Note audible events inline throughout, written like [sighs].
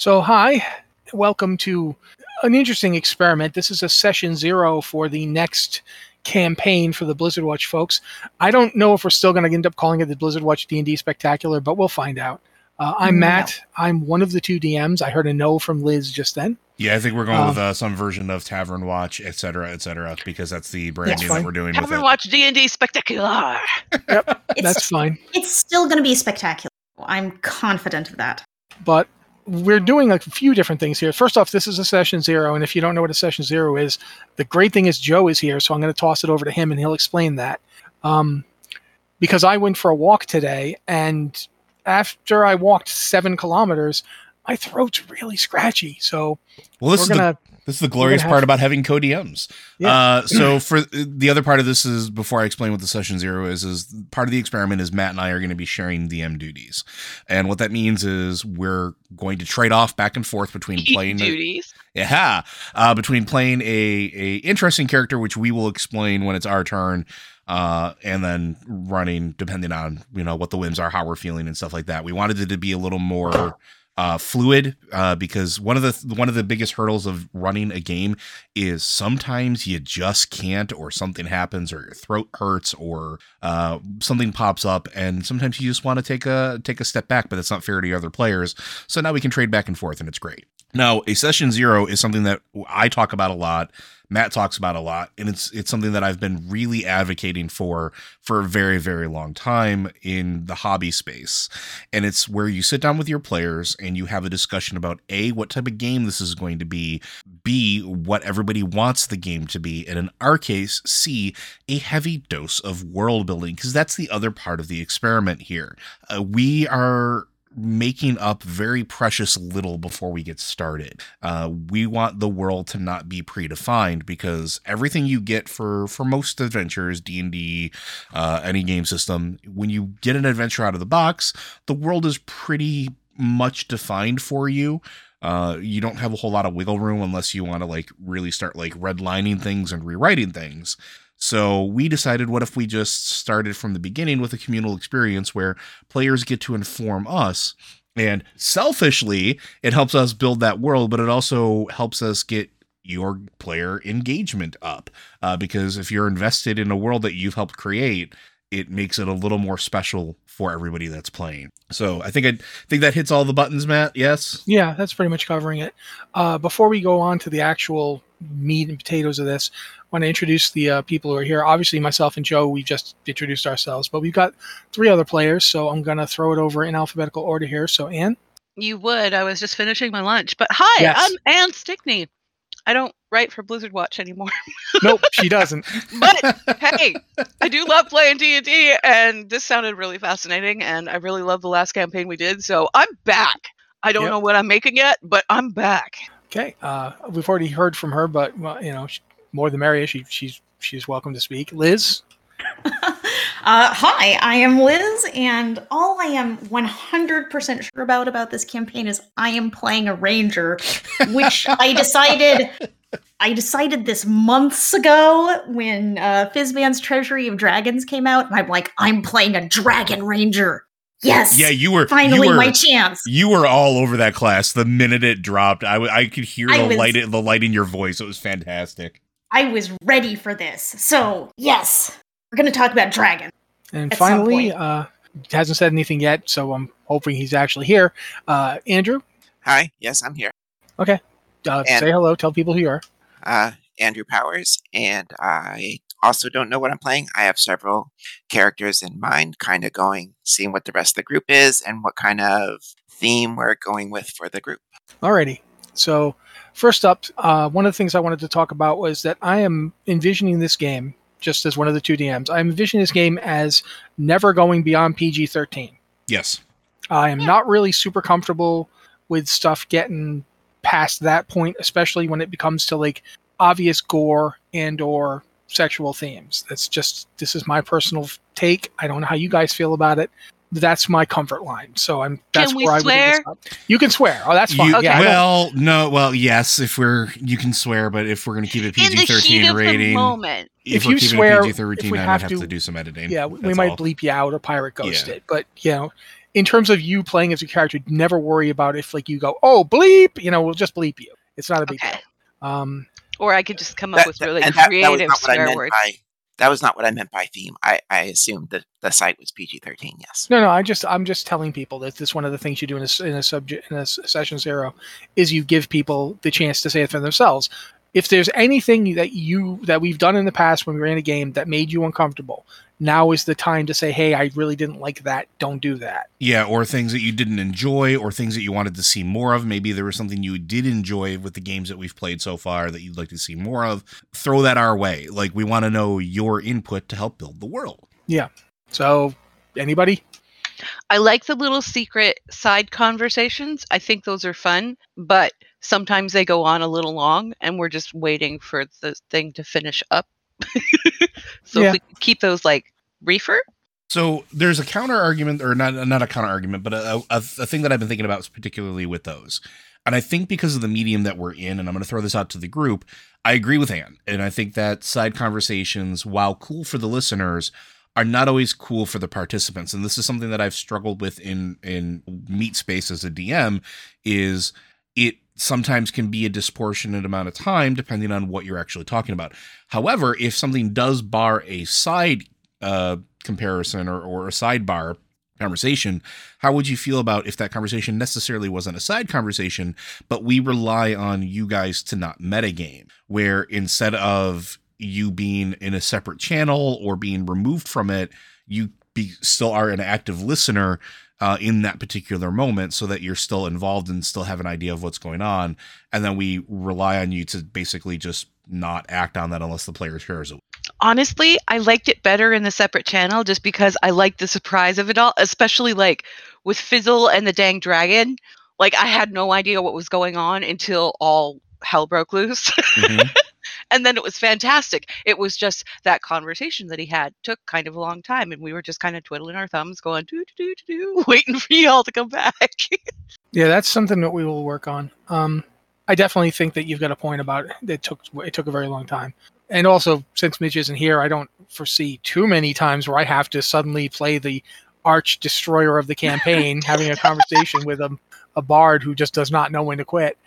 So, hi, welcome to an interesting experiment. This is a session zero for the next campaign for the Blizzard Watch folks. I don't know if we're still going to end up calling it the Blizzard Watch D&D Spectacular, but we'll find out. Uh, I'm No. Matt. I'm one of the two DMs. I heard a no from Liz just then. Yeah, I think we're going Um, with uh, some version of Tavern Watch, et cetera, et cetera, because that's the branding That's that fine. we're doing with Tavern it. Watch D and D Spectacular. [laughs] It's, That's fine. it's still going to be spectacular. I'm confident of that. But we're doing a few different things here. First off, this is a session zero, and if you don't know what a session zero is, the great thing is Joe is here, so I'm going to toss it over to him and he'll explain that. Um, because I went for a walk today, and after I walked seven kilometers, my throat's really scratchy. So Well, this is gonna the this is the glorious have- part about having co-DMs. Yeah. Uh, so for the other part of this is before I explain what the session zero is, is part of the experiment is Matt and I are going to be sharing DM duties, and what that means is we're going to trade off back and forth between [laughs] playing duties. Yeah, uh, between playing a a interesting character, which we will explain when it's our turn, uh, and then running depending on you know what the whims are, how we're feeling, and stuff like that. We wanted it to be a little more uh, fluid uh, because one of the one of the biggest hurdles of running a game is sometimes you just can't, or something happens, or your throat hurts, or uh, something pops up, and sometimes you just want to take a take a step back, but that's not fair to the other players. So now we can trade back and forth, and it's great. Now, a session zero is something that I talk about a lot. Matt talks about a lot, and it's it's something that I've been really advocating for for a very very long time in the hobby space. And it's where you sit down with your players and you have a discussion about a what type of game this is going to be, b what everybody wants the game to be, and in our case, c a heavy dose of world building because that's the other part of the experiment here. Uh, we are making up very precious little before we get started. Uh, we want the world to not be predefined because everything you get for for most adventures, D and D, uh, any game system, when you get an adventure out of the box, the world is pretty much defined for you. Uh, you don't have a whole lot of wiggle room unless you want to like really start like redlining things and rewriting things. So we decided, what if we just started from the beginning with a communal experience where players get to inform us, and selfishly, it helps us build that world, but it also helps us get your player engagement up. Uh, because if you're invested in a world that you've helped create, it makes it a little more special for everybody that's playing. So I think I think that hits all the buttons, Matt. Yes. Yeah, that's pretty much covering it. Uh, before we go on to the actual meat and potatoes of this, want to introduce the uh, people who are here. Obviously, myself and Joe, we just introduced ourselves, but we've got three other players, so I'm going to throw it over in alphabetical order here. So, Anne, You would. I was just finishing my lunch. But hi, Yes. I'm Anne Stickney. I don't write for Blizzard Watch anymore. [laughs] nope, she doesn't. But hey, I do love playing D&D and this sounded really fascinating and I really love the last campaign we did. So I'm back. I don't Yep. know what I'm making yet, but I'm back. Okay, uh, we've already heard from her, but well, you know, more the merrier. She, she's she's welcome to speak. Liz, [laughs] Uh, hi, I am Liz, and all I am 100% sure about about this campaign is I am playing a ranger, which I [laughs] decided I decided this months ago when uh, Fizban's Treasury of Dragons came out, and I'm like, I'm playing a dragon ranger. Yes, Yeah, you were finally you were, my chance. You were all over that class the minute it dropped. I, w- I could hear I the was- light the light in your voice. It was fantastic. I was ready for this. So yes, we're gonna talk about Dragon. and finally, uh, hasn't said anything yet, so I'm hoping he's actually here. Uh, Andrew, Hi, yes, I'm here. Okay. Uh, And- say hello. Tell people who you are. Uh, Andrew Powers, and I also don't know what I'm playing. I have several characters in mind, kind of going, seeing what the rest of the group is and what kind of theme we're going with for the group. Alrighty. So, first up, uh, one of the things I wanted to talk about was that I am envisioning this game just as one of the two DMs. I'm envisioning this game as never going beyond PG 13. Yes. I am not really super comfortable with stuff getting past that point, especially when it becomes to like obvious gore and or sexual themes. That's just this is my personal take. I don't know how you guys feel about it. That's my comfort line. So I'm that's we where I would swear? end. You can swear. Oh, that's fine. You- yeah, well, no, well, yes. If we're you can swear, but if we're going to keep it PG the heat thirteen of the rating, moment. If we're you swear- PG if thirteen, we I have might have to- to do some editing. yeah, we, we might all. bleep you out or pirate ghost Yeah. it. But you know, in terms of you playing as a character, never worry about if like you go, oh bleep, you know, we'll just bleep you. It's not a big Okay. deal. Um, Or I could just come up That- with that- really and that- that creative not swear words. by- that was not what I meant by theme. I, I assumed that the site was PG thirteen. Yes. no, no, I just I'm just telling people that this is one of the things you do in a in a subject in a session zero is you give people the chance to say it for themselves. If there's anything that you that we've done in the past when we ran a game that made you uncomfortable, now is the time to say, "Hey, I really didn't like that. Don't do that." Yeah, or things that you didn't enjoy, or things that you wanted to see more of. Maybe there was something you did enjoy with the games that we've played so far that you'd like to see more of. Throw that our way. Like, we want to know your input to help build the world. Yeah. So, anybody? I like the little secret side conversations. I think those are fun, but sometimes they go on a little long and we're just waiting for the thing to finish up. [laughs] so Yeah. if we keep those like reefer So there's a counter argument, or not not a counter argument, but a, a, a thing that I've been thinking about particularly with those. And I think because of the medium that we're in, and I'm going to throw this out to the group, I agree with Anne. And I think that side conversations, while cool for the listeners, are not always cool for the participants. And this is something that I've struggled with in in meet space as a DM, is it sometimes can be a disproportionate amount of time depending on what you're actually talking about. However, if something does bar a side uh, comparison or, or a sidebar conversation, how would you feel about if that conversation necessarily wasn't a side conversation, but we rely on you guys to not metagame, where instead of you being in a separate channel or being removed from it, you be still are an active listener uh, in that particular moment so that you're still involved and still have an idea of what's going on. And then we rely on you to basically just not act on that unless the player shares it. Honestly, I liked it better in the separate channel just because I liked the surprise of it all, especially like with Fizzle and the dang dragon. Like I had no idea what was going on until all hell broke loose. Mhm. [laughs] and then it was fantastic. It was just that conversation that he had took kind of a long time, and we were just kind of twiddling our thumbs, going do do do do waiting for y'all to come back. [laughs] Yeah, that's something that we will work on. Um, I definitely think that you've got a point about it. It took it took a very long time, and also since Mitch isn't here, I don't foresee too many times where I have to suddenly play the arch destroyer of the campaign, [laughs] having a conversation with a a bard who just does not know when to quit.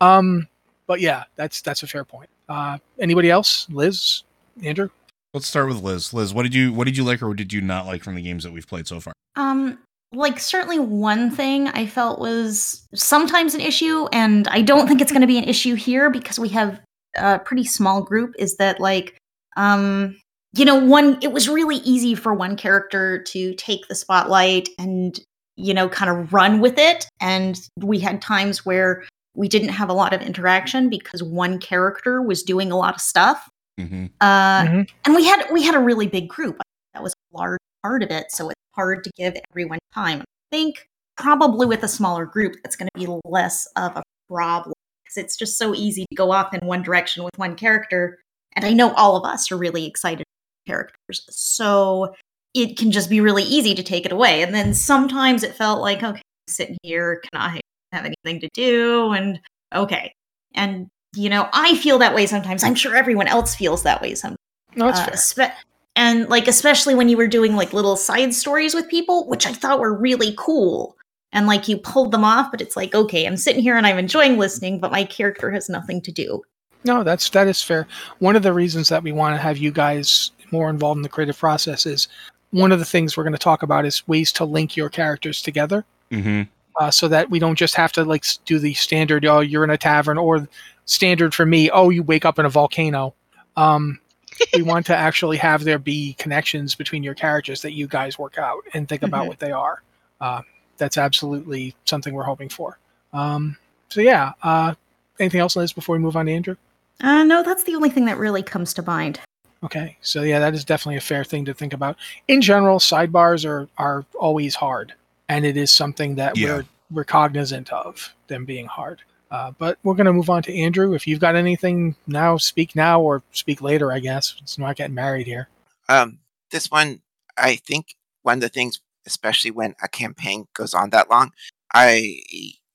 Um, but yeah, that's that's a fair point. Uh, anybody else? Liz, Andrew? Let's start with Liz. Liz, what did you what did you like or what did you not like from the games that we've played so far? Um, like certainly one thing I felt was sometimes an issue, and I don't think it's going to be an issue here because we have a pretty small group. Is that like, um, you know, one? It was really easy for one character to take the spotlight and you know kind of run with it, and we had times where we didn't have a lot of interaction because one character was doing a lot of stuff. Mm-hmm. Uh, Mhm. and we had we had a really big group that was a large part of it so it's hard to give everyone time i think probably with a smaller group that's going to be less of a problem because it's just so easy to go off in one direction with one character and i know all of us are really excited about characters so it can just be really easy to take it away and then sometimes it felt like okay I'm sitting here can i have anything to do and okay and you know i feel that way sometimes i'm sure everyone else feels that way sometimes No, that's uh, fair. espe- and like especially when you were doing like little side stories with people which i thought were really cool and like you pulled them off but it's like okay i'm sitting here and i'm enjoying listening but my character has nothing to do No, that's that is fair. One of the reasons that we want to have you guys more involved in the creative process is one of the things we're going to talk about is ways to link your characters together, Mm-hmm. Uh, so that we don't just have to like do the standard. Oh, you're in a tavern, or standard for me. Oh, you wake up in a volcano. Um, [laughs] we want to actually have there be connections between your characters that you guys work out and think about Mhm. what they are. Uh, that's absolutely something we're hoping for. Um, so yeah. Uh, anything else, Liz, before we move on to Andrew? uh no that's the only thing that really comes to mind Okay, so yeah, that is definitely a fair thing to think about. In general, sidebars are are always hard, and it is something that Yeah. we're we're cognizant of them being hard. Uh, but we're going to move on to Andrew. If you've got anything now, speak now or speak later. I guess it's not getting married here. Um, this one, I think one of the things, especially when a campaign goes on that long, I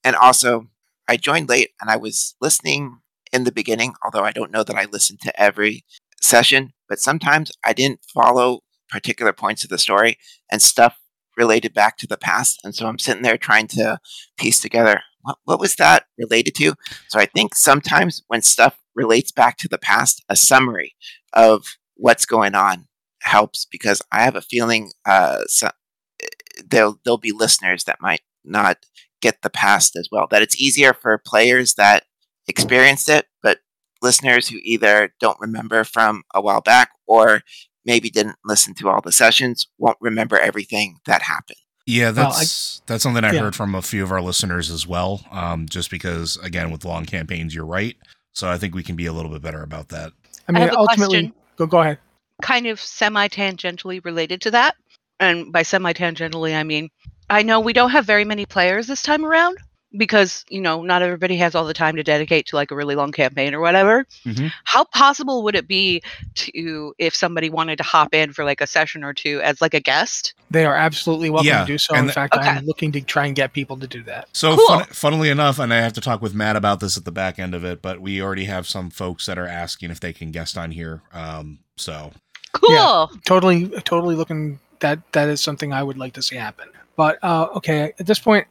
and also I joined late and I was listening in the beginning, although I don't know that I listened to every session, but sometimes I didn't follow particular points of the story and stuff related back to the past, and so I'm sitting there trying to piece together what, what was that related to. So I think sometimes when stuff relates back to the past, a summary of what's going on helps because I have a feeling uh, so, there'll there'll be listeners that might not get the past as well. That it's easier for players that experienced it, but listeners who either don't remember from a while back or maybe didn't listen to all the sessions won't remember everything that happened. Yeah, that's well, I, that's something I yeah. heard from a few of our listeners as well. Um, just because, again, with long campaigns, you're right. So I think we can be a little bit better about that. I mean, I have a ultimately, question. go go ahead. kind of semi tangentially related to that. And by semi tangentially, I mean, I know we don't have very many players this time around because, you know, not everybody has all the time to dedicate to like a really long campaign or whatever. Mhm. How possible would it be to, if somebody wanted to hop in for like a session or two as like a guest? They are absolutely welcome Yeah, to do so. and In the- fact, Okay. I'm looking to try and get people to do that. So, Cool. fun, funnily enough, and I have to talk with Matt about this at the back end of it, but we already have some folks that are asking if they can guest on here. Um, so Cool. Totally, totally looking that that is something I would like to see happen. But uh, okay, at this point,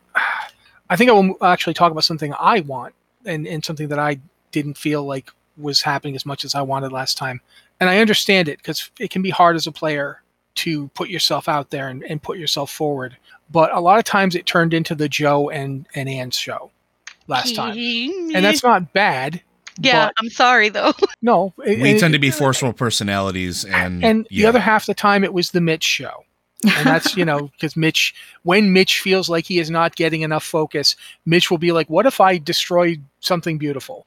I think I will actually talk about something I want and, and something that I didn't feel like was happening as much as I wanted last time. And I understand it because it can be hard as a player to put yourself out there and, and put yourself forward. But a lot of times it turned into the Joe and, and Anne's show last time. [laughs] And that's not bad. yeah. but I'm sorry though. [laughs] no. it- we it- tend to be forceful personalities, and and yeah. the other half of the time it was the Mitch show. And that's you know because Mitch, when Mitch feels like he is not getting enough focus, Mitch will be like, "What if I destroyed something beautiful?"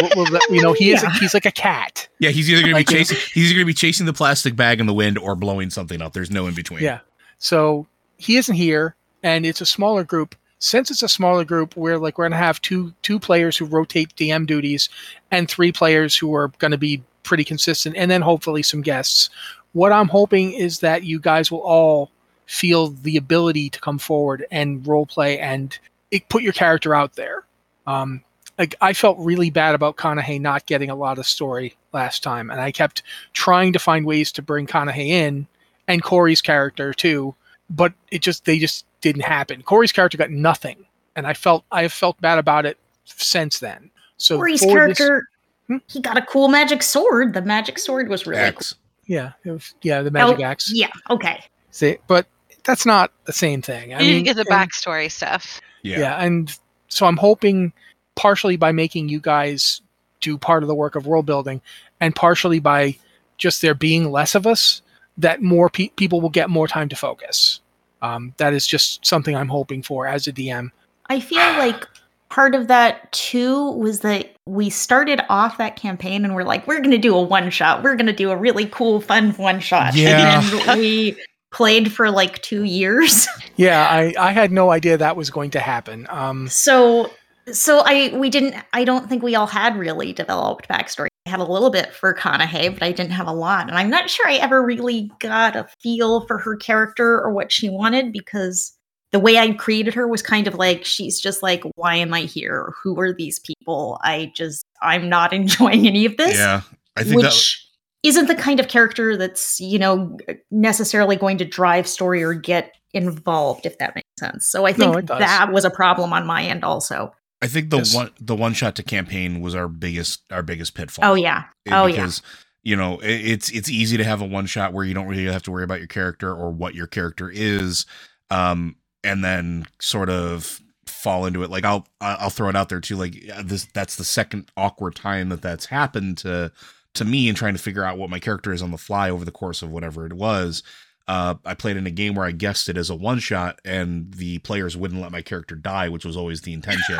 What will that- you know, he is [laughs] Yeah. he's like a cat. yeah, he's either going to Like, be chasing, he's going to be chasing the plastic bag in the wind or blowing something up. There's no in between. Yeah. So he isn't here, and it's a smaller group. Since it's a smaller group, we're like we're gonna have two two players who rotate DM duties, and three players who are gonna be pretty consistent, and then hopefully some guests. What I'm hoping is that you guys will all feel the ability to come forward and role play and it, put your character out there. Um, like I felt really bad about Kanahe not getting a lot of story last time, and I kept trying to find ways to bring Kanahe in and Corey's character too, but it just they just didn't happen. Corey's character got nothing, and I felt I have felt bad about it since then. So Corey's for this- character, Hmm? he got a cool magic sword. The magic sword was really X. yeah, it was, yeah, the magic Oh, axe. Yeah, okay. See, but that's not the same thing. I you mean, get the and- backstory stuff. Yeah. yeah and so i'm hoping partially by making you guys do part of the work of world building and partially by just there being less of us that more pe- people will get more time to focus um, that is just something i'm hoping for as a dm I feel like part of that too was that we started off that campaign and we're like, we're going to do a one shot. We're going to do a really cool, fun one shot. Yeah. And we played for like two years. [laughs] yeah I, I had no idea that was going to happen um, So, so I, we didn't, I don't think we all had really developed backstory. I had a little bit for Kanahe, but I didn't have a lot. And I'm not sure I ever really got a feel for her character or what she wanted because the way I created her was kind of like she's just like, why am I here? Who are these people? I just I'm not [laughs] enjoying any of this. Yeah. I think which that isn't the kind of character that's, you know, necessarily going to drive story or get involved, if that makes sense. So I think it does. that was a problem on my end also. I think the Yes. one the one shot to campaign was our biggest our biggest pitfall. Oh yeah. It- Oh yeah. because you know it's it's easy to have a one shot where you don't really have to worry about your character or what your character is um and then sort of fall into it like i'll i'll throw it out there too like this that's the second awkward time that that's happened to to me in trying to figure out what my character is on the fly over the course of whatever it was uh, I played in a game where I guessed it as a one shot, and the players wouldn't let my character die, which was always the intention.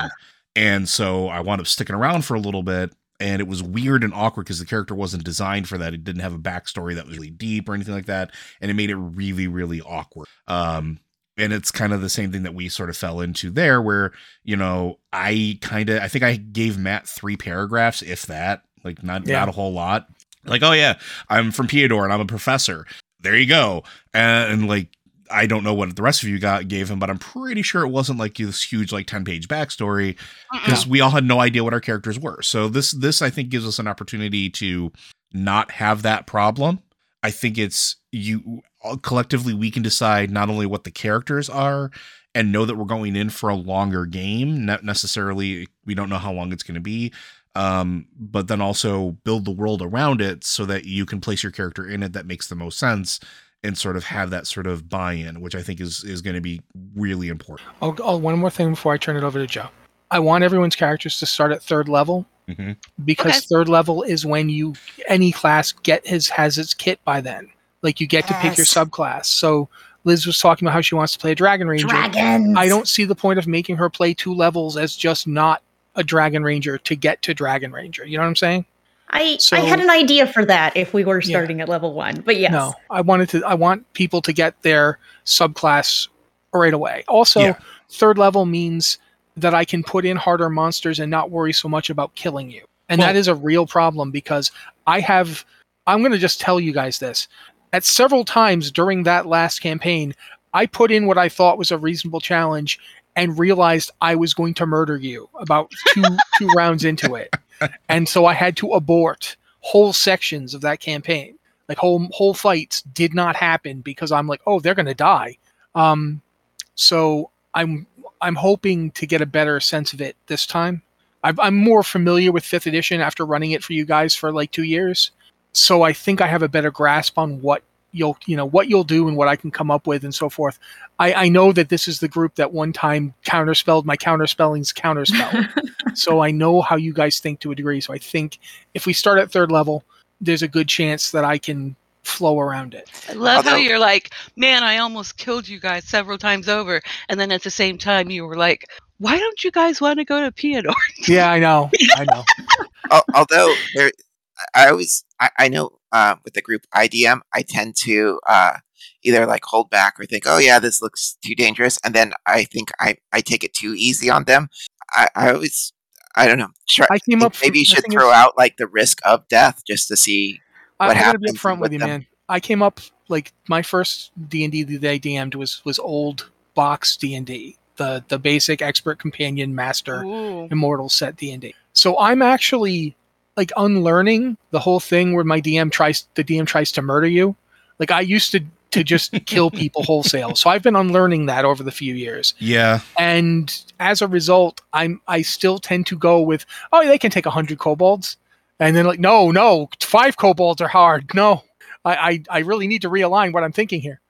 and so I wound up sticking around for a little bit, and it was weird and awkward because the character wasn't designed for that. It didn't have a backstory that was really deep or anything like that, and it made it really, really awkward. Um, and it's kind of the same thing that we sort of fell into there, where you know I kind of I think I gave Matt three paragraphs, if that, like not Yeah. not a whole lot. Like, oh yeah, I'm from Piedor and I'm a professor. There you go, and, and like I don't know what the rest of you got gave him, but I'm pretty sure it wasn't like this huge like 10 page backstory because we all had no idea what our characters were. So this this I think gives us an opportunity to not have that problem. I think it's you collectively we can decide not only what the characters are and know that we're going in for a longer game. Not necessarily we don't know how long it's going to be, um, but then also build the world around it so that you can place your character in it that makes the most sense and sort of have that sort of buy-in, which I think is is going to be really important. Oh, oh, one more thing before I turn it over to Joe. I want everyone's characters to start at third level Mm-hmm. because Okay. third level is when you any class get his has its kit by then. Like you get to pick your subclass. So Liz was talking about how she wants to play a dragon ranger. Dragons. I don't see the point of making her play two levels as just not a dragon ranger to get to dragon ranger. You know what I'm saying? I, So- I had an idea for that if we were Yeah. starting at level one, but yes. No, I wanted to. I want people to get their subclass right away. Also, Yeah. third level means that I can put in harder monsters and not worry so much about killing you, and that Well- is a real problem because I have. I'm going to just tell you guys this. At several times during that last campaign, I put in what I thought was a reasonable challenge and realized I was going to murder you about two [laughs] two rounds into it, and so I had to abort whole sections of that campaign like whole whole fights did not happen because I'm like, oh, they're gonna die. Um, so I'm I'm hoping to get a better sense of it this time. I've, I'm more familiar with fifth edition after running it for you guys for like two years, so I think I have a better grasp on what you'll you know what you'll do and what I can come up with and so forth. I, I know that this is the group that one time counterspelled my counterspelling's counterspell, [laughs] so I know how you guys think to a degree. So I think if we start at third level, there's a good chance that I can flow around it. I love how you're like, man, I almost killed you guys several times over, and then at the same time you were like, why don't you guys want to go to Pianor? Yeah, I know. I know. [laughs] Although there, I always I, I know uh, with the group IDM, I tend to uh, either like hold back or think, oh yeah, this looks too dangerous, and then I think I, I take it too easy on them. I, I always I don't know. Try, I came up. maybe you should throw is, out like the risk of death just to see. I, what I'm gonna be happens upfront with with you, them. man. I came up like my first D and D that I DM'd was was old box D and D, the the basic expert companion master Ooh. immortal set D and D. So I'm actually like unlearning the whole thing where my DM tries the DM tries to murder you. Like I used to to just [laughs] kill people wholesale. So I've been unlearning that over the few years. Yeah. and as a result i'm i still tend to go with oh they can take 100 kobolds and then like no no five kobolds are hard. No I, I i really need to realign what i'm thinking here.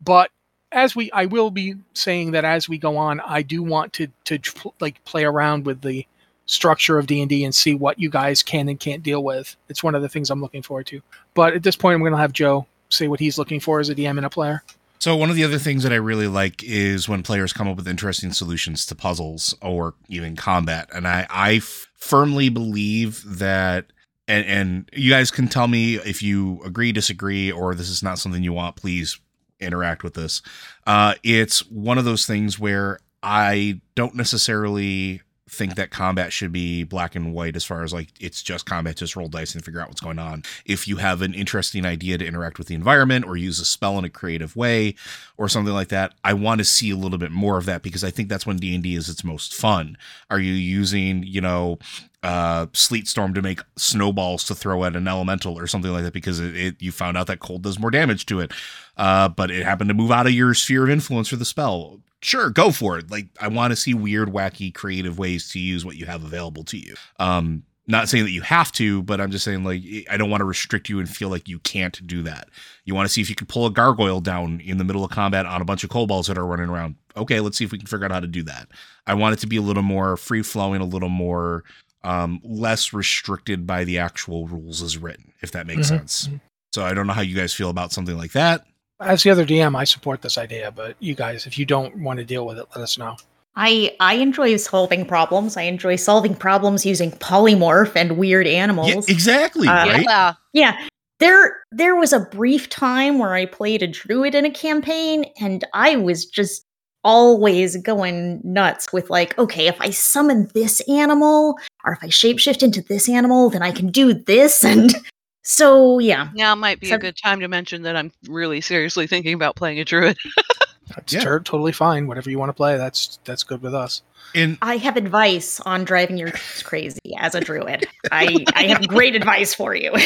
But as we i will be saying that as we go on i do want to to like play around with the structure of d&d and see what you guys can and can't deal with. It's one of the things i'm looking forward to. But at this point i'm going to have joe say what he's looking for as a dm and a player. So one of the other things that I really like is when players come up with interesting solutions to puzzles or even combat, and I I firmly believe that. And, and you guys can tell me if you agree, disagree, or this is not something you want. Please interact with this. Uh, it's one of those things where I don't necessarily think that combat should be black and white as far as like it's just combat just roll dice and figure out what's going on. If you have an interesting idea to interact with the environment or use a spell in a creative way or something like that i want to see a little bit more of that because i think that's when d&d is its most fun. Are you using you know uh sleet storm to make snowballs to throw at an elemental or something like that because it, it you found out that cold does more damage to it. Uh but it happened to move out of your sphere of influence for the spell sure go for it. Like i want to see weird wacky creative ways to use what you have available to you. Um not saying that you have to but i'm just saying like i don't want to restrict you and feel like you can't do that. You want to see if you can pull a gargoyle down in the middle of combat on a bunch of kobolds that are running around. Okay let's see if we can figure out how to do that. I want it to be a little more free flowing a little more um less restricted by the actual rules as written if that makes Mhm. sense. So i don't know how you guys feel about something like that as the other DM, I support this idea, but you guys, if you don't want to deal with it, let us know. I I enjoy solving problems. I enjoy solving problems using polymorph and weird yeah animals. exactly Uh, right Yeah. Yeah. There there was a brief time where I played a druid in a campaign and I was just always going nuts with like, okay, if I summon this animal or if I shapeshift into this animal, then I can do this [laughs] and so yeah. Now might be So- a good time to mention that I'm really seriously thinking about playing a druid. [laughs] That's Yeah. tur- totally fine. Whatever you want to play, that's that's good with us. and I have advice on driving your crazy as a druid. I I have great advice for you. [laughs]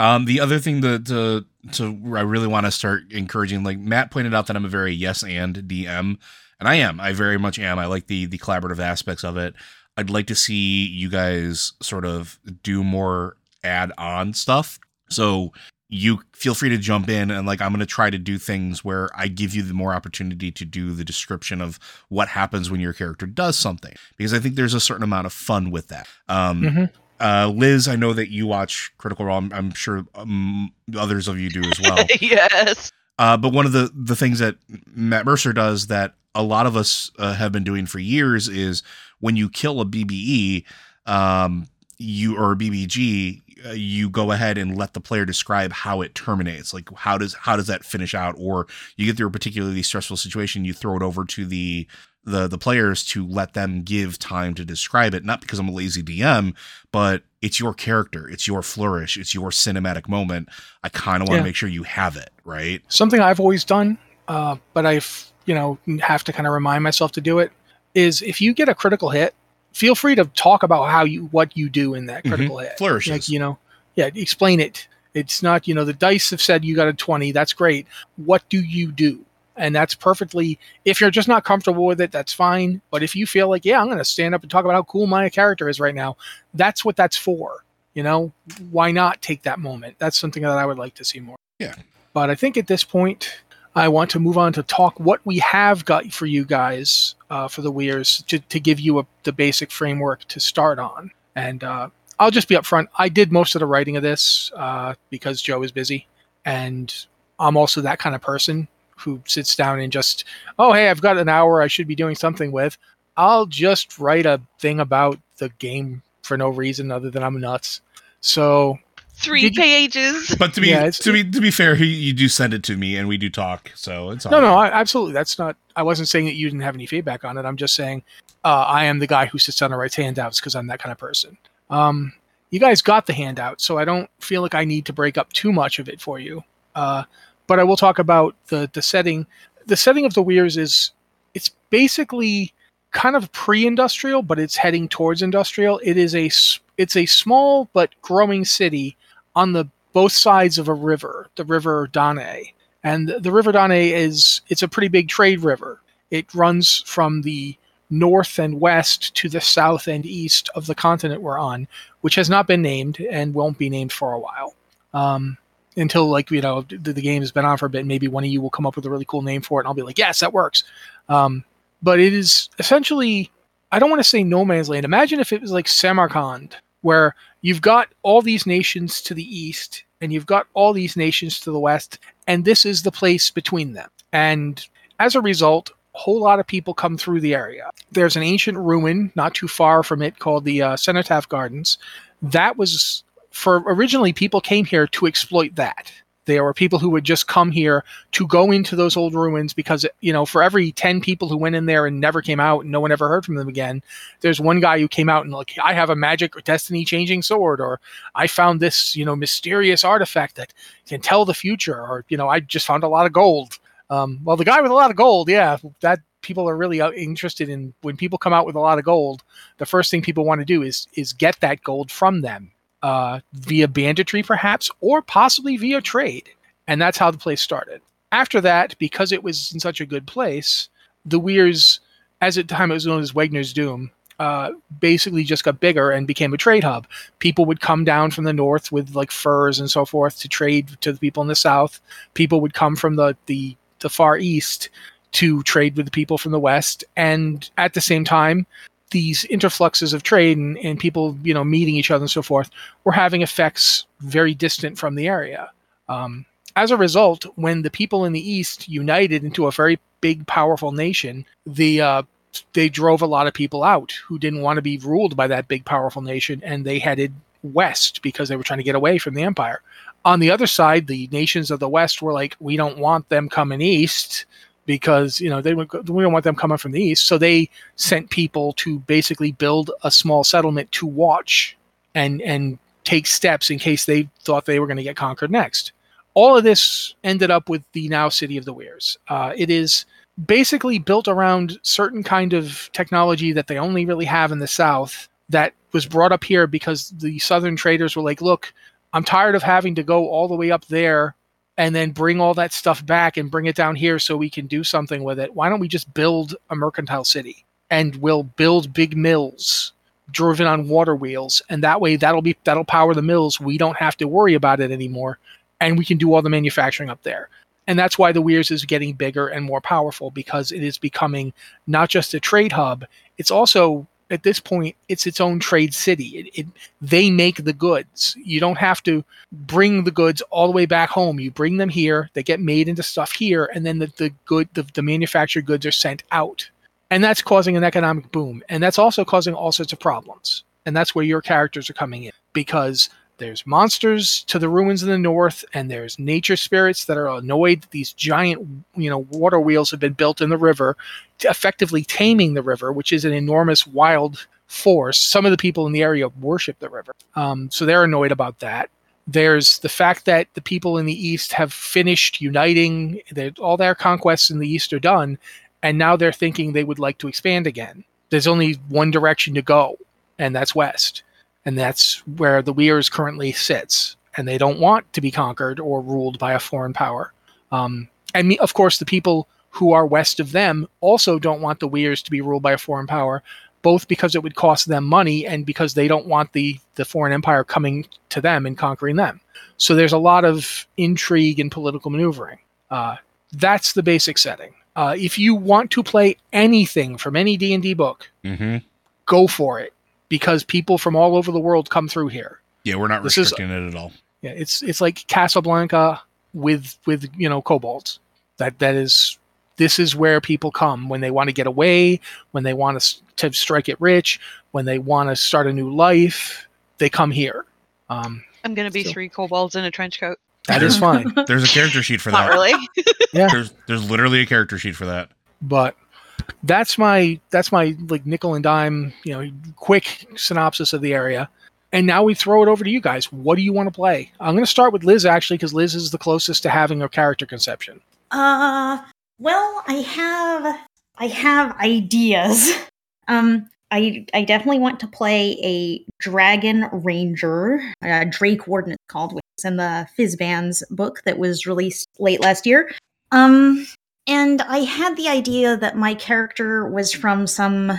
Um, the other thing that to, to I really want to start encouraging, like Matt pointed out, that I'm a very yes and DM, and I am. I very much am. I like the the collaborative aspects of it. I'd like to see you guys sort of do more add on stuff. So you feel free to jump in and like I'm going to try to do things where I give you the more opportunity to do the description of what happens when your character does something because I think there's a certain amount of fun with that. Um, Mm-hmm. uh, Liz, I know that you watch Critical Role. I'm, I'm sure um, others of you do as well. [laughs] yes. Uh, but one of the the things that Matt Mercer does that a lot of us uh, have been doing for years is when you kill a BBE, um, you or a BBG, uh, you go ahead and let the player describe how it terminates. Like how does how does that finish out? Or you get through a particularly stressful situation, you throw it over to the the the players to let them give time to describe it. Not because I'm a lazy DM, but it's your character, it's your flourish, it's your cinematic moment. I kind of want to Yeah. make sure you have it right. something I've always done, uh, but I've you know have to kind of remind myself to do it. Is if you get a critical hit, feel free to talk about how you what you do in that Mhm. critical hit. Flourishes. Like you know, yeah, explain it. It's not you know the dice have said you got a twenty. That's great. What do you do? And that's perfectly. If you're just not comfortable with it, that's fine. But if you feel like, yeah, I'm going to stand up and talk about how cool my character is right now, that's what that's for. You know, why not take that moment? That's something that I would like to see more. Yeah. But I think at this point, I want to move on to talk what we have got for you guys uh, for the Weirs to, to give you a, the basic framework to start on. And uh, I'll just be upfront. I did most of the writing of this uh, because Joe is busy, and I'm also that kind of person who sits down and just, oh hey, I've got an hour I should be doing something with. I'll just write a thing about the game for no reason other than I'm nuts. So Three you- pages. But to be Yeah, to be to be fair, he, you do send it to me and we do talk, so it's all No, no. I, absolutely. That's not. I wasn't saying that you didn't have any feedback on it. I'm just saying uh, I am the guy who sits down and writes handouts because I'm that kind of person. Um, you guys got the handout, so I don't feel like I need to break up too much of it for you. Uh, but I will talk about the the setting. The setting of the Weirs is it's basically kind of pre-industrial, but it's heading towards industrial. It is a s- it's a small but growing city on the both sides of a river, the River Dane and the river Dane is it's a pretty big trade river. It runs from the north and west to the south and east of the continent we're on, which has not been named and won't be named for a while. Um, until like you know the, the game has been on for a bit, maybe one of you will come up with a really cool name for it, and I'll be like, yes, that works. Um, but it is essentially, I don't want to say no man's land. Imagine if it was like Samarkand, where you've got all these nations to the east and you've got all these nations to the west, and this is the place between them. And as a result, a whole lot of people come through the area. There's an ancient ruin not too far from it called the uh, Cenotaph Gardens. That was for originally people came here to exploit that. There were people who would just come here to go into those old ruins because you know for every 10 people who went in there and never came out and no one ever heard from them again there's one guy who came out and like i have a magic or destiny changing sword or i found this you know mysterious artifact that can tell the future or you know i just found a lot of gold. Um, well the guy with a lot of gold yeah that people are really uh, interested in when people come out with a lot of gold the first thing people want to do is is get that gold from them uh, via banditry perhaps or possibly via trade. And that's how the place started. After that because it was in such a good place the weirs as at the time it was known as wegner's doom uh, basically just got bigger and became a trade hub. People would come down from the north with like furs and so forth to trade to the people in the south. People would come from the the, the far east to trade with the people from the west. And at the same time these interfluxes of trade and, and people you know meeting each other and so forth were having effects very distant from the area. Um, as a result when the people in the east united into a very big powerful nation the uh, they drove a lot of people out who didn't want to be ruled by that big powerful nation and they headed west because they were trying to get away from the empire. On the other side the nations of the west were like we don't want them coming east because you know they would, we don't want them coming from the east. So they sent people to basically build a small settlement to watch and and take steps in case they thought they were going to get conquered next. All of this ended up with the now city of the weirs uh, it is basically built around certain kind of technology that they only really have in the south that was brought up here because the southern traders were like look I'm tired of having to go all the way up there and then bring all that stuff back and bring it down here so we can do something with it. Why don't we just build a mercantile city and we'll build big mills driven on water wheels and that way that'll be that'll power the mills. We don't have to worry about it anymore and we can do all the manufacturing up there. And that's why the Weirs is getting bigger and more powerful because it is becoming not just a trade hub, it's also at this point it's its own trade city. It, it, they make the goods. You don't have to bring the goods all the way back home. You bring them here. They get made into stuff here, and then the, the good the, the manufactured goods are sent out, and that's causing an economic boom. And that's also causing all sorts of problems. And that's where your characters are coming in because there's monsters to the ruins in the north and there's nature spirits that are annoyed that these giant you know water wheels have been built in the river effectively taming the river which is an enormous wild force. Some of the people in the area worship the river. Um, so they're annoyed about that. There's the fact that the people in the east have finished uniting all their conquests in the east are done and now they're thinking they would like to expand again. There's only one direction to go and that's west and that's where the Weirs currently sits. And they don't want to be conquered or ruled by a foreign power. Um, and of course, the people who are west of them also don't want the Weirs to be ruled by a foreign power, both because it would cost them money and because they don't want the, the foreign empire coming to them and conquering them. So there's a lot of intrigue and political maneuvering. Uh, that's the basic setting. Uh, if you want to play anything from any D and D book, Mm-hmm. go for it because people from all over the world come through here. Yeah, we're not This is- restricting it at all. Yeah, it's it's like Casablanca with with you know kobold. That that is this is where people come when they want to get away, when they want to, to strike it rich, when they want to start a new life. They come here. Um, I'm gonna be So- three kobolds in a trench coat. that is [laughs] fine, There's a character sheet for Not that. really. There's there's literally a character sheet for that. but that's my that's my like nickel and dime you know quick synopsis of the area. And now we throw it over to you guys. What do you want to play? I'm going to start with Liz actually because Liz is the closest to having a character conception. Uh, well, I have I have ideas. [laughs] Um, I I definitely want to play a dragon ranger, uh, Drake Warden it's called, which is in the Fizban's book that was released late last year. Um, and I had the idea that my character was from some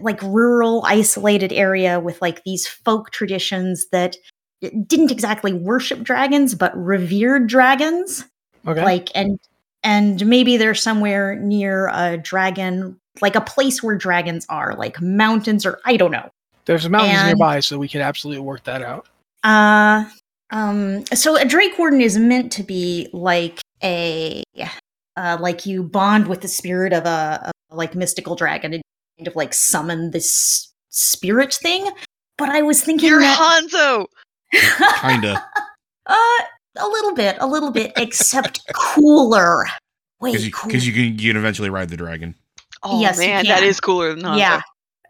like rural, isolated area with like these folk traditions that didn't exactly worship dragons, but revered dragons Okay. like and and maybe they're somewhere near a dragon like a place where dragons are like mountains or i don't know There's mountains and- nearby, so we could absolutely work that out. uh um so a drake warden is meant to be like a uh like you bond with the spirit of a, a like mystical dragon and kind of like summon this spirit thing but i was thinking You're that Hanzo. [laughs] Kinda. uh a little bit a little bit except [laughs] cooler way Because you, cooler. 'cause you can you can eventually ride the dragon. Oh Yes, you man, that can. is cooler than Hanzo. Yeah.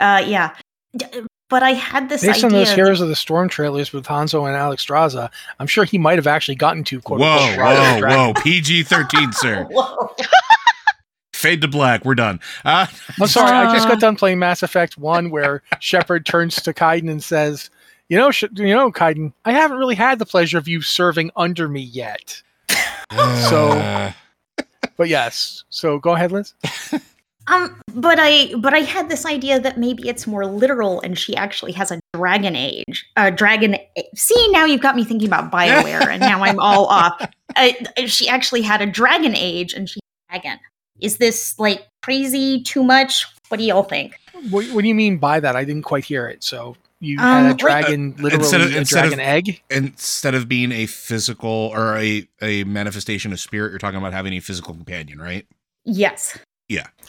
Uh, yeah. D- but I had this Based idea. on those that- Heroes of the Storm trailers with Hanzo and Alexstrasza, I'm sure he might have actually gotten to quote Whoa, unquote whoa, dragon. whoa. [laughs] PG thirteen, sir. [laughs] Fade to black. We're done. Uh, I'm sorry, I just Uh. got done playing Mass Effect One, where Shepard turns to Kaidan and says, "You know, Sh- you know, Kaidan, I haven't really had the pleasure of you serving under me yet." [laughs] So- uh, But yes, so go ahead, Liz. Um, but I but I had this idea that maybe it's more literal, and she actually has a dragon age. Uh, dragon. See, now you've got me thinking about Bioware, and now I'm all [laughs] off. Uh, she actually had a dragon age, and she dragon. Is this like crazy? Too much? What do y'all think? What, what do you mean by that? I didn't quite hear it. So you Um, had a like- dragon, literally instead of- a instead of- dragon egg. instead of being a physical or a, a manifestation of spirit, you're talking about having a physical companion, right? Yes.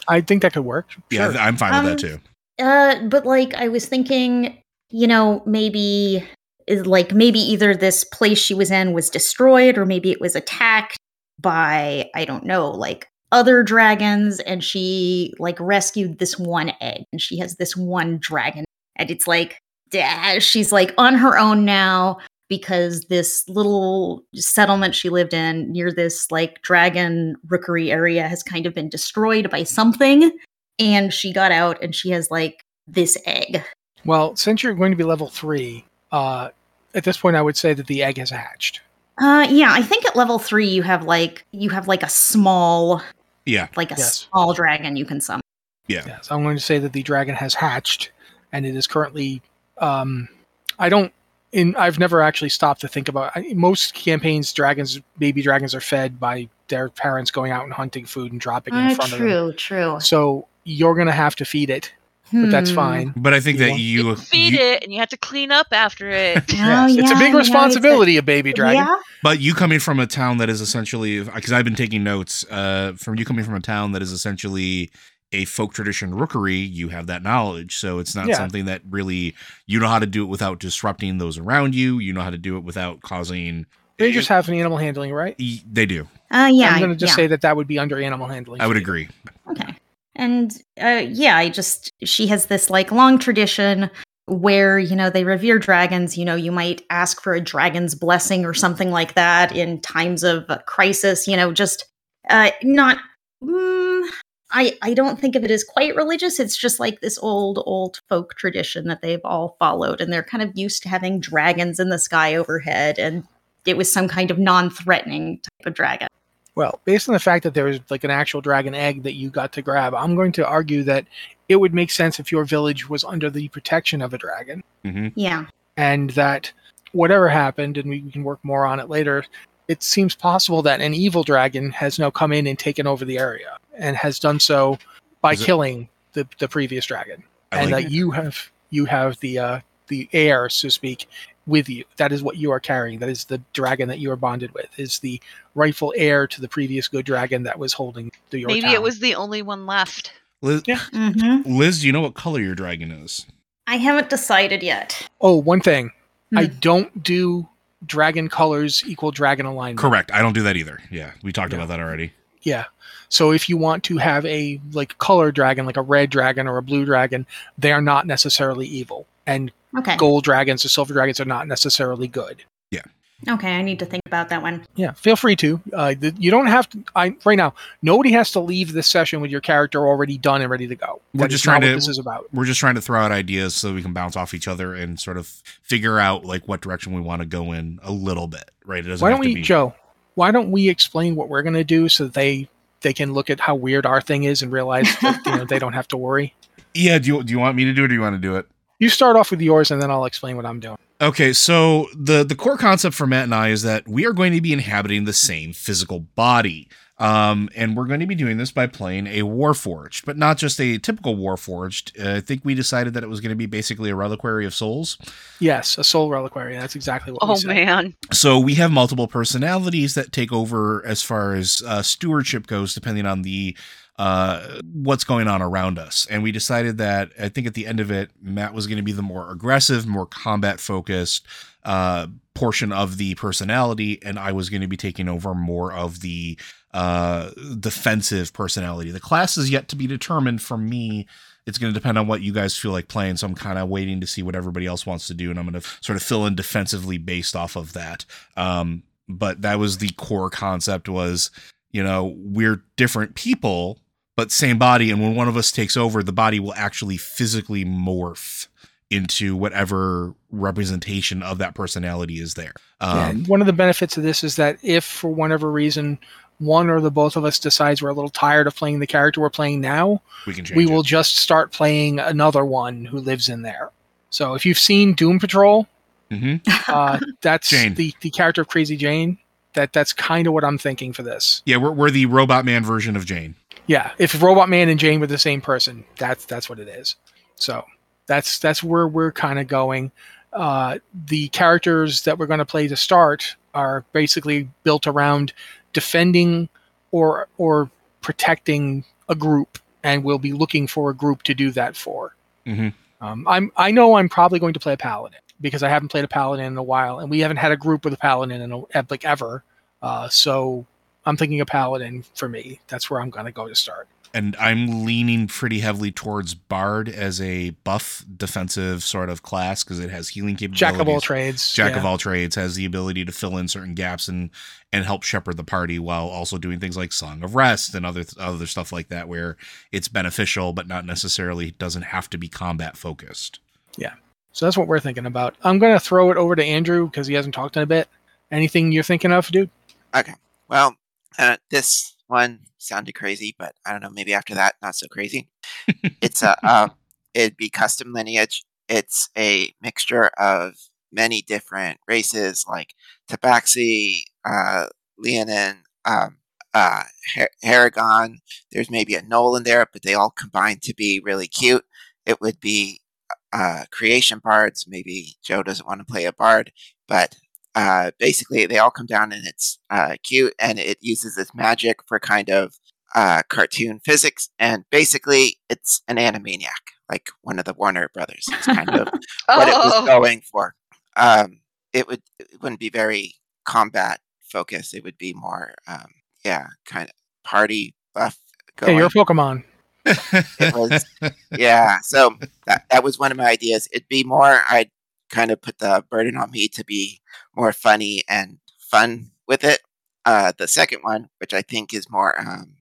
I think that could work. Yeah, Sure. I'm fine Um, with that too. Uh, but like I was thinking, you know, maybe is like maybe either this place she was in was destroyed or maybe it was attacked by I don't know, like other dragons and she like rescued this one egg and she has this one dragon and it's like da- she's like on her own now because this little settlement she lived in near this like dragon rookery area has kind of been destroyed by something and she got out and she has like this egg. Well, since you're going to be level three, uh, at this point, I would say that the egg has hatched. Uh, yeah, I think at level three you have like you have like a small, Yeah. like a Yes. small dragon you can summon. Yeah. Yeah, so I'm going to say that the dragon has hatched, and it is currently. Um, I don't. In I've never actually stopped to think about. I, most campaigns, dragons, baby dragons, are fed by their parents going out and hunting food and dropping it in Uh, front of them. true, true. So you're going to have to feed it, but that's Hmm. fine. But I think You that you, You feed you- it, and you have to clean up after it. [laughs] Oh, Yes, it's a big you know, it's a- responsibility, a baby dragon. Yeah. But you coming from a town that is essentially, because I've been taking notes, uh, from you coming from a town that is essentially a folk tradition rookery, you have that knowledge. So it's not Yeah. something that really you know how to do it without disrupting those around you. You know how to do it without causing. Rangers have an animal handling, right? Y- They do. Uh, yeah. I'm going to just yeah. say that that would be under animal handling. I would you. agree. Okay. And uh, yeah, I just she has this like long tradition where you know they revere dragons. You know, you might ask for a dragon's blessing or something like that in times of uh, crisis. You know, just uh, not. Mm, I I don't think of it as quite religious. It's just like this old old folk tradition that they've all followed, and they're kind of used to having dragons in the sky overhead, and it was some kind of non-threatening type of dragon. Well, based on the fact that there is like an actual dragon egg that you got to grab, I'm going to argue that it would make sense if your village was under the protection of a dragon, hmm Yeah. and that whatever happened, and we we can work more on it later. It seems possible that an evil dragon has now come in and taken over the area, and has done so by Is it- killing the the previous dragon, I and like that you have you have the uh, the heir, so to speak, with you. That is what you are carrying. That is the dragon that you are bonded with. Is the rightful heir to the previous good dragon that was holding the your Maybe town. it was the only one left. Liz, Yeah. Mm-hmm. Liz, do you know what color your dragon is? I haven't decided yet. Oh, one thing. I Hmm. don't do dragon colors equal dragon alignment. Correct. I don't do that either. Yeah, we talked Yeah. about that already. Yeah. So if you want to have a like color dragon, like a red dragon or a blue dragon, they are not necessarily evil. And Okay. gold dragons or silver dragons are not necessarily good. Yeah. Okay, I need to think about that one. Yeah, feel free to. Uh, th- you don't have to. I right now, nobody has to leave this session with your character already done and ready to go. We're That just trying to- This is about. We're just trying to throw out ideas so we can bounce off each other and sort of figure out like what direction we want to go in a little bit, right? It doesn't Why don't we, to be Joe? Why don't we explain what we're going to do so they they can look at how weird our thing is and realize that you know they don't have to worry. [laughs] Yeah, do you do you want me to do it or do you want to do it? You start off with yours, and then I'll explain what I'm doing. Okay, so the the core concept for Matt and I is that we are going to be inhabiting the same physical body. Um, and we're going to be doing this by playing a Warforged, but not just a typical Warforged. Uh, I think we decided that it was going to be basically a reliquary of souls. Yes, a soul reliquary. That's exactly what. we Oh said. man. So we have multiple personalities that take over as far as uh, stewardship goes, depending on the uh what's going on around us. And we decided that i think at the end of it matt was going to be the more aggressive more combat focused uh portion of the personality and i was going to be taking over more of the uh defensive personality. The class is yet to be determined. For me it's going to depend on what you guys feel like playing so i'm kind of waiting to see what everybody else wants to do and i'm going to sort of fill in defensively based off of that. Um but that was the core concept was you know we're different people but same body and when one of us takes over the body will actually physically morph into whatever representation of that personality is there Yeah, um one of the benefits of this is that if for whatever reason one or the both of us decides we're a little tired of playing the character we're playing now, we can change we it. will just start playing another one who lives in there. So if you've seen Doom Patrol, Mhm. uh, [laughs] that's the the character of Crazy Jane. That that's kind of what I'm thinking for this. yeah we're, we're the robot man version of jane Yeah, if Robot Man and Jane were the same person, that's that's what it is. So that's that's where we're kind of going. Uh, the characters that we're going to play to start are basically built around defending or or protecting a group, and we'll be looking for a group to do that for. Mhm. Um, I'm I know I'm probably going to play a paladin because I haven't played a paladin in a while, and we haven't had a group with a paladin in a, like ever. Uh, so I'm thinking a paladin for me. That's where I'm going to go to start. and I'm leaning pretty heavily towards Bard as a buff defensive sort of class because it has healing capabilities. Jack of all trades. Jack yeah. of all trades has the ability to fill in certain gaps and and help shepherd the party while also doing things like Song of Rest and other other stuff like that where it's beneficial but not necessarily doesn't have to be combat focused. Yeah. So that's what we're thinking about. I'm going to throw it over to Andrew because he hasn't talked in a bit. Anything you're thinking of, dude? Okay. Well, uh, this one sounded crazy, but I don't know. Maybe after that, not so crazy. [laughs] it's a uh, it'd be custom lineage. It's a mixture of many different races, like Tabaxi, uh, Leonin, um, uh, Har- Harengon. There's maybe a Gnoll in there, but they all combine to be really cute. It would be uh, creation bards. Maybe Joe doesn't want to play a bard, but uh, basically they all come down and it's uh, cute and it uses this magic for kind of uh, cartoon physics. And basically, it's an Animaniac, like one of the Warner brothers. It's kind of [laughs] what it was Oh, going for. Um, it would it wouldn't be very combat focused. It would be more, um, yeah, kind of party buff. Hey, you're a Pokemon. It was, [laughs] yeah. So that that was one of my ideas. It'd be more. I'd kind of put the burden on me to be more funny and fun with it. Uh, the second one, which I think is more um,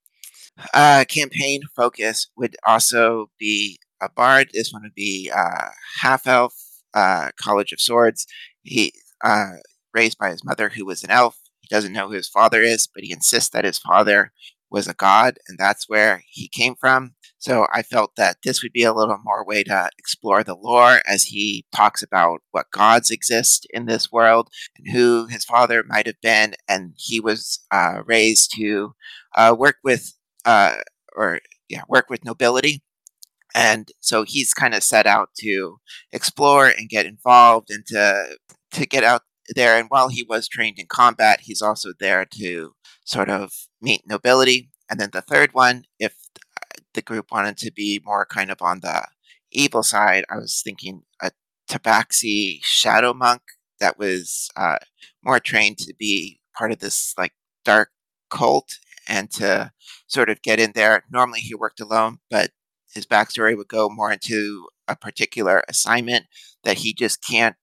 uh, campaign focus, would also be a bard. This one would be uh, half elf, uh, College of Swords. He uh, raised by his mother, who was an elf. He doesn't know who his father is, but he insists that his father was a god, and that's where he came from. So I felt that this would be a little more way to explore the lore as he talks about what gods exist in this world and who his father might have been. And he was uh, raised to uh, work with, uh, or yeah, work with nobility. And so he's kind of set out to explore and get involved and to to get out there. And while he was trained in combat, he's also there to sort of meet nobility. And then the third one, if the group wanted to be more kind of on the evil side, I was thinking a Tabaxi shadow monk that was uh, more trained to be part of this like dark cult and to sort of get in there. Normally he worked alone, but his backstory would go more into a particular assignment that he just can't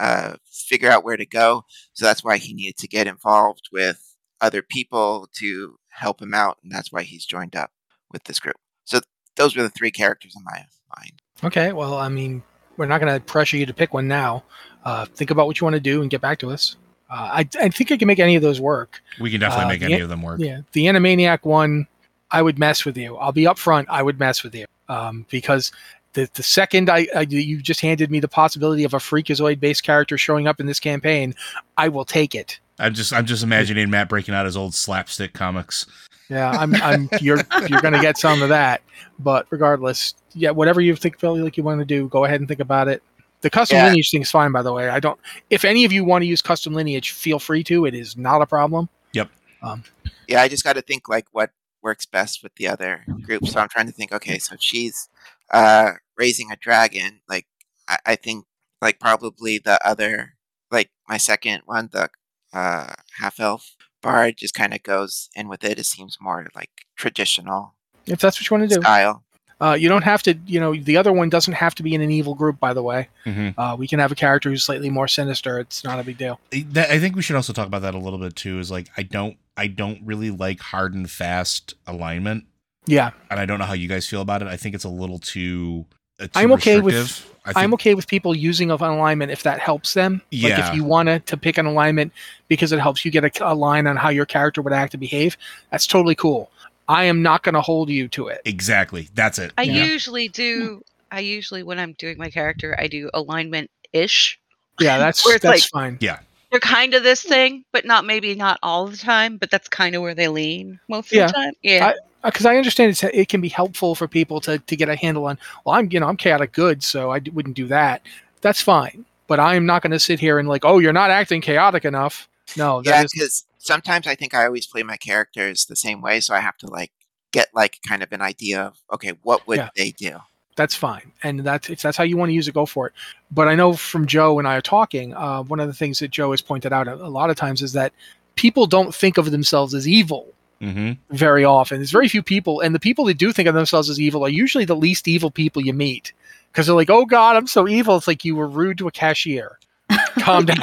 uh, figure out where to go. So that's why he needed to get involved with other people to help him out, and that's why he's joined up with this group. So those were the three characters in my mind. Okay, well, I mean, we're not going to pressure you to pick one now. Uh, think about what you want to do and get back to us. Uh, I, I think I can make any of those work. we can definitely Uh, make the- any of them work. Yeah, the Animaniac one, I would mess with you. I'll be upfront. I would mess with you um, because the the second I, I you just handed me the possibility of a Freakazoid based character showing up in this campaign, I will take it. I'm just I'm just imagining Matt breaking out his old slapstick comics. Yeah, I'm, I'm you're you're gonna get some of that. But regardless, yeah, whatever you think feel like you want to do, go ahead and think about it. The custom Yeah. lineage thing is fine, by the way. I don't. If any of you want to use custom lineage, feel free to. It is not a problem. Yep. Um, yeah, I just got to think like what works best with the other group. So I'm trying to think. Okay, so she's uh, raising a dragon. Like I, I think like probably the other like my second one, the uh, half elf bard, just kind of goes in with it. It seems more like traditional If that's what you want to do, style. uh, you don't have to. You know, the other one doesn't have to be in an evil group. By the way, hmm uh, we can have a character who's slightly more sinister. It's not a big deal. I think we should also talk about that a little bit too. Is like I don't I don't really like hard and fast alignment, Yeah, and I don't know how you guys feel about it. I think it's a little too. Uh, too I'm okay with- restrictive. I think, I'm okay with people using of an alignment if that helps them. Like Yeah. if you want to pick an alignment because it helps you get a, a line on how your character would act and behave, that's totally cool. I am not going to hold you to it. exactly. That's it. I Yeah. usually do. I usually, when I'm doing my character, I do alignment ish. Yeah, that's Where it's that's like- fine. Yeah. They're kind of this thing, but not maybe not all the time. But that's kind of where they lean most Yeah. of the time. Yeah. Because I understand it's, it can be helpful for people to, to get a handle on. Well, I'm you know I'm chaotic good, so I d- wouldn't do that. That's fine. But I am not going to sit here and like, oh, you're not acting chaotic enough. No, that Yeah, because sometimes I think I always play my characters the same way, so I have to like get like kind of an idea of okay, what would Yeah. they do? that's fine and that's if that's how you want to use it go for it but i know from joe and i are talking uh, one of the things that joe has pointed out a, a lot of times is that people don't think of themselves as evil hmm very often there's very few people and the people that do think of themselves as evil are usually the least evil people you meet because they're like oh god i'm so evil it's like you were rude to a cashier [laughs] calm down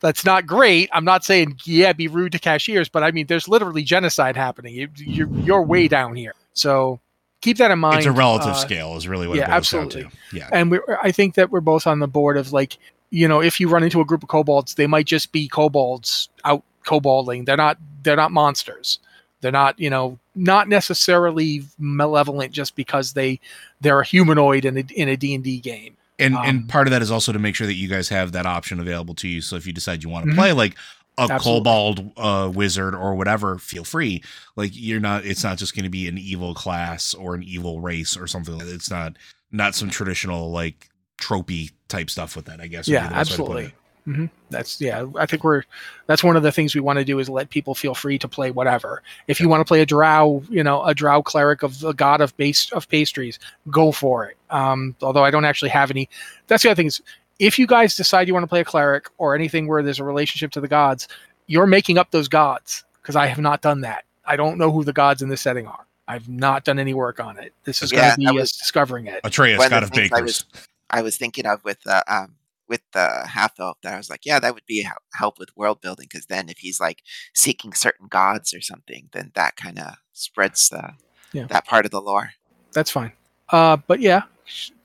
that's not great i'm not saying yeah be rude to cashiers but i mean there's literally genocide happening you, you're, you're way down here so keep that in mind. it's a relative uh, scale, is really what yeah, it boils absolutely. down to. Yeah. and we I think that we're both on the board of like, you know, if you run into a group of kobolds, they might just be kobolds out kobolding. They're not they're not monsters. They're not, you know, not necessarily malevolent just because they they're a humanoid in a in a D&D game. and Um, and part of that is also to make sure that you guys have that option available to you. So if you decide you want to Mhm. play like a Absolutely. kobold uh, wizard or whatever, feel free. Like you're not. It's not just going to be an evil class or an evil race or something. It's not not some traditional like tropey type stuff with that. I guess. Yeah, the best way to put absolutely. It. hmm That's yeah. I think we're that's one of the things we want to do is let people feel free to play whatever. If you want to play a drow, you know, a drow cleric of the god of base of pastries, go for it. Um, although I don't actually have any. That's the other thing is if you guys decide you want to play a cleric or anything where there's a relationship to the gods, you're making up those gods because I have not done that. I don't know who the gods in this setting are. I've not done any work on it. This is Yeah, going to be was- us discovering it. Atreus, god of things I bakers. I was thinking of with the um with the half elf that I was like, yeah, that would be help with world building because then if he's like seeking certain gods or something, then that kind of spreads the Yeah. that part of the lore. that's fine. Uh, but yeah,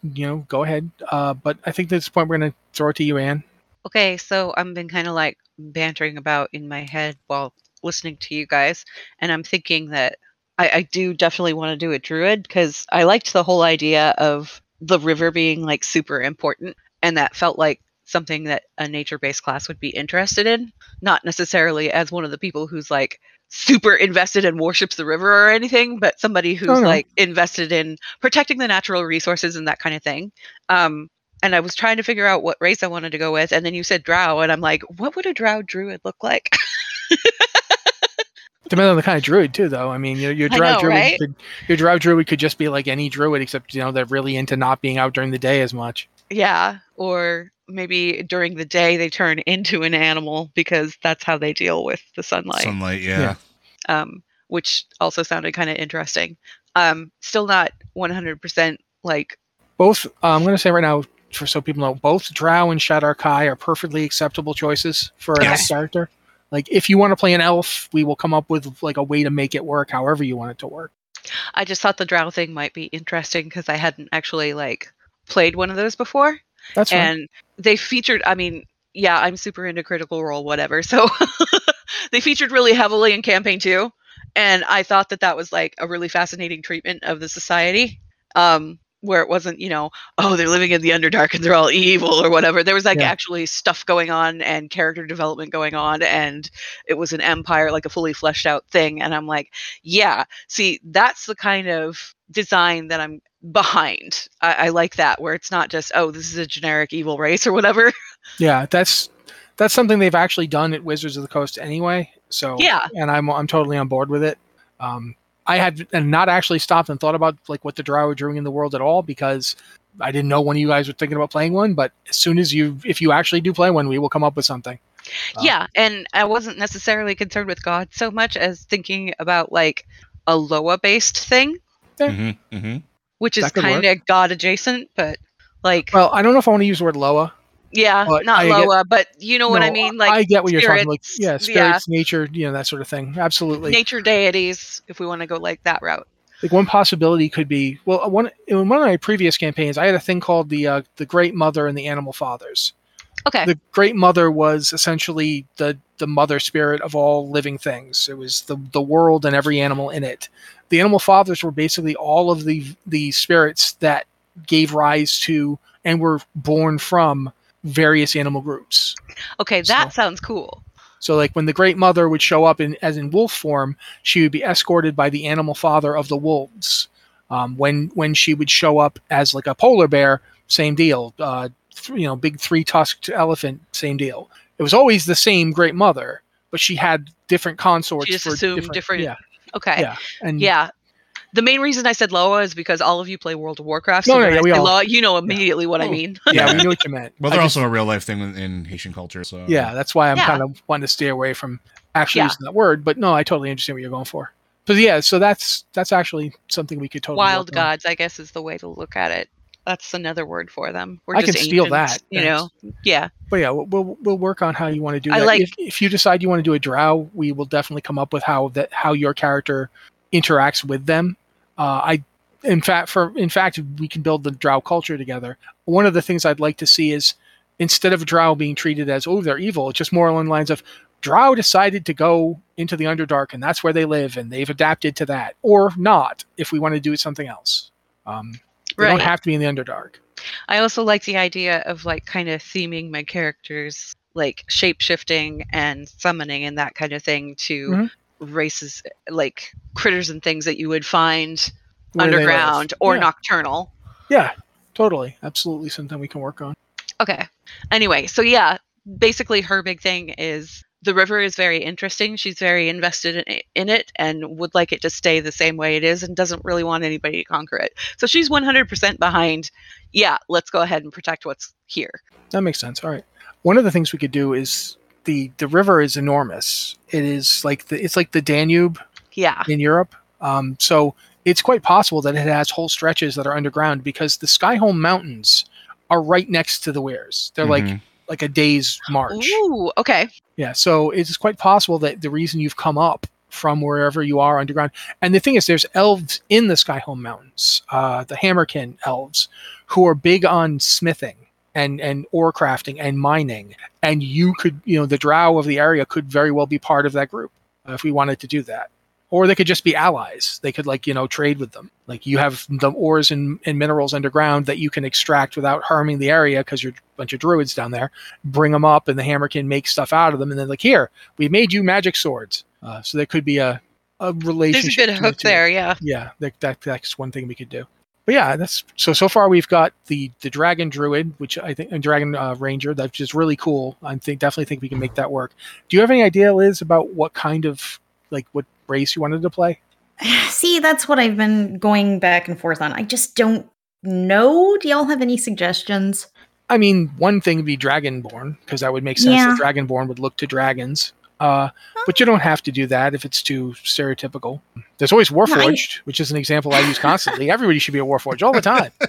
you know, go ahead. Uh, but I think at this point we're gonna throw it to you, Anne. Okay, so I've been kind of like bantering about in my head while listening to you guys, and I'm thinking that I, I do definitely want to do a druid because I liked the whole idea of the river being like super important, and that felt like something that a nature based class would be interested in, not necessarily as one of the people who's like super invested and worships the river or anything, but somebody who's no. like invested in protecting the natural resources and that kind of thing. Um, and I was trying to figure out what race I wanted to go with, and then you said drow, and I'm like, what would a drow druid look like? [laughs] Depends on the kind of druid too, though. I mean, your your [laughs] drow know, druid, right? could, your drow druid could just be like any druid, except you know they're really into not being out during the day as much. Yeah, or maybe during the day they turn into an animal because that's how they deal with the sunlight. Sunlight, yeah. Yeah. um, which also sounded kind of interesting. Um, still not 100% like Both, uh, I'm going to say right now, for so people know, both drow and Shadar Kai are perfectly acceptable choices for an elf character. Like, if you want to play an elf, we will come up with like a way to make it work, however you want it to work. I just thought the drow thing might be interesting because I hadn't actually like played one of those before. That's fine. and they featured i mean yeah i'm super into critical role whatever [laughs] so they featured really heavily in campaign 2 and i thought that that was like a really fascinating treatment of the society um where it wasn't you know oh they're living in the underdark and they're all evil or whatever there was like Yeah. actually stuff going on and character development going on and it was an empire like a fully fleshed out thing and i'm like yeah see that's the kind of design that i'm behind I, I like that where it's not just oh this is a generic evil race or whatever Yeah, that's that's something they've actually done at Wizards of the Coast anyway. So Yeah. and I'm I'm totally on board with it. Um, I had and not actually stopped and thought about like what the drow were doing in the world at all because I didn't know when you guys were thinking about playing one. But as soon as you if you actually do play one, we will come up with something. Uh, yeah and i wasn't necessarily concerned with god so much as thinking about like a loa based thing hmm hmm which is That could work. kind of god adjacent but like Well, I don't know if I want to use the word Loa. yeah but not I get- loa but you know what i mean like I get what you're talking like spirits, yeah, yeah. spirits, nature, you know, that sort of thing. Absolutely. nature deities if we want to go like that route like one possibility could be well one in one of my previous campaigns i had a thing called the uh, the great mother and the animal fathers okay the great mother was essentially the the mother spirit of all living things it was the the world and every animal in it the animal fathers were basically all of the the spirits that gave rise to and were born from various animal groups okay that So- sounds cool so like when the great mother would show up in as in wolf form, she would be escorted by the animal father of the wolves. Um, when when she would show up as like a polar bear, same deal. Uh, th- you know, big three tusked elephant, same deal. It was always the same great mother, but she had different consorts. She just for assumed different- Yeah, okay yeah, and yeah the main reason I said Loa is because all of you play World of Warcraft. No, so no, when yeah, we all- Loa, you know immediately what I Oh. mean. [laughs] yeah, we knew what you [laughs] meant. Well, I they're just- also a real life thing in, in Haitian culture. So yeah, that's why I'm Yeah. kind of wanting to stay away from actually Yeah. using that word. But no, I totally understand what you're going for. But yeah, so that's that's actually something we could totally Wild work on. gods, I guess, is the way to look at it. That's another word for them. We're I just can steal that, You know, yeah. But yeah, we'll, we'll work on how you want to do I that. like- if, if you decide you want to do a drow, we will definitely come up with how that how your character interacts with them. Uh, I in fact, for in fact, we can build the Drow culture together. One of the things I'd like to see is instead of Drow being treated as oh they're evil, it's just more along the lines of Drow decided to go into the Underdark and that's where they live and they've adapted to that, or not if we want to do something else. Um, they don't have to be in the Underdark. I also like the idea of like kind of theming my characters like shape shifting and summoning and that kind of thing to Mhm. races like critters and things that you would find where underground or Yeah. nocturnal. Yeah, totally, absolutely something we can work on. Okay. Anyway, so yeah, basically her big thing is the river is very interesting. She's very invested in it, in it and would like it to stay the same way it is and doesn't really want anybody to conquer it. So she's 100% behind, yeah, let's go ahead and protect what's here. That makes sense. All right. One of the things we could do is the the river is enormous. It is like the it's like the Danube Yeah. in Europe. Um, so it's quite possible that it has whole stretches that are underground because the Skyholm Mountains are right next to the Weirs. They're like Mhm. Like a day's march. Ooh, okay. Yeah, so it's quite possible that the reason you've come up from wherever you are underground, and the thing is, there's elves in the Skyhome Mountains, uh, the Hammerkin elves, who are big on smithing and and ore crafting and mining, and you could, you know, the Drow of the area could very well be part of that group uh, if we wanted to do that. Or they could just be allies. They could like you know trade with them. Like you have the ores and, and minerals underground that you can extract without harming the area because you're bunch of druids down there bring them up and the Hammerkin make stuff out of them and then like here we made you magic swords uh, so there could be a, a There's a relationship good between the there, yeah. yeah that, that that's one thing we could do but yeah that's so so far we've got the the dragon druid which i think and dragon uh, ranger that's just really cool i think definitely think we can make that work do you have any idea liz about what kind of like what race you wanted to play [sighs] See, that's what I've been going back and forth on. I just don't know. Do y'all have any suggestions? I mean, one thing would be Dragonborn because that would make sense. Yeah. that Dragonborn would look to dragons, uh, but you don't have to do that if it's too stereotypical. There's always Warforged, which is an example I use constantly. Everybody should be a Warforged all the time. [laughs]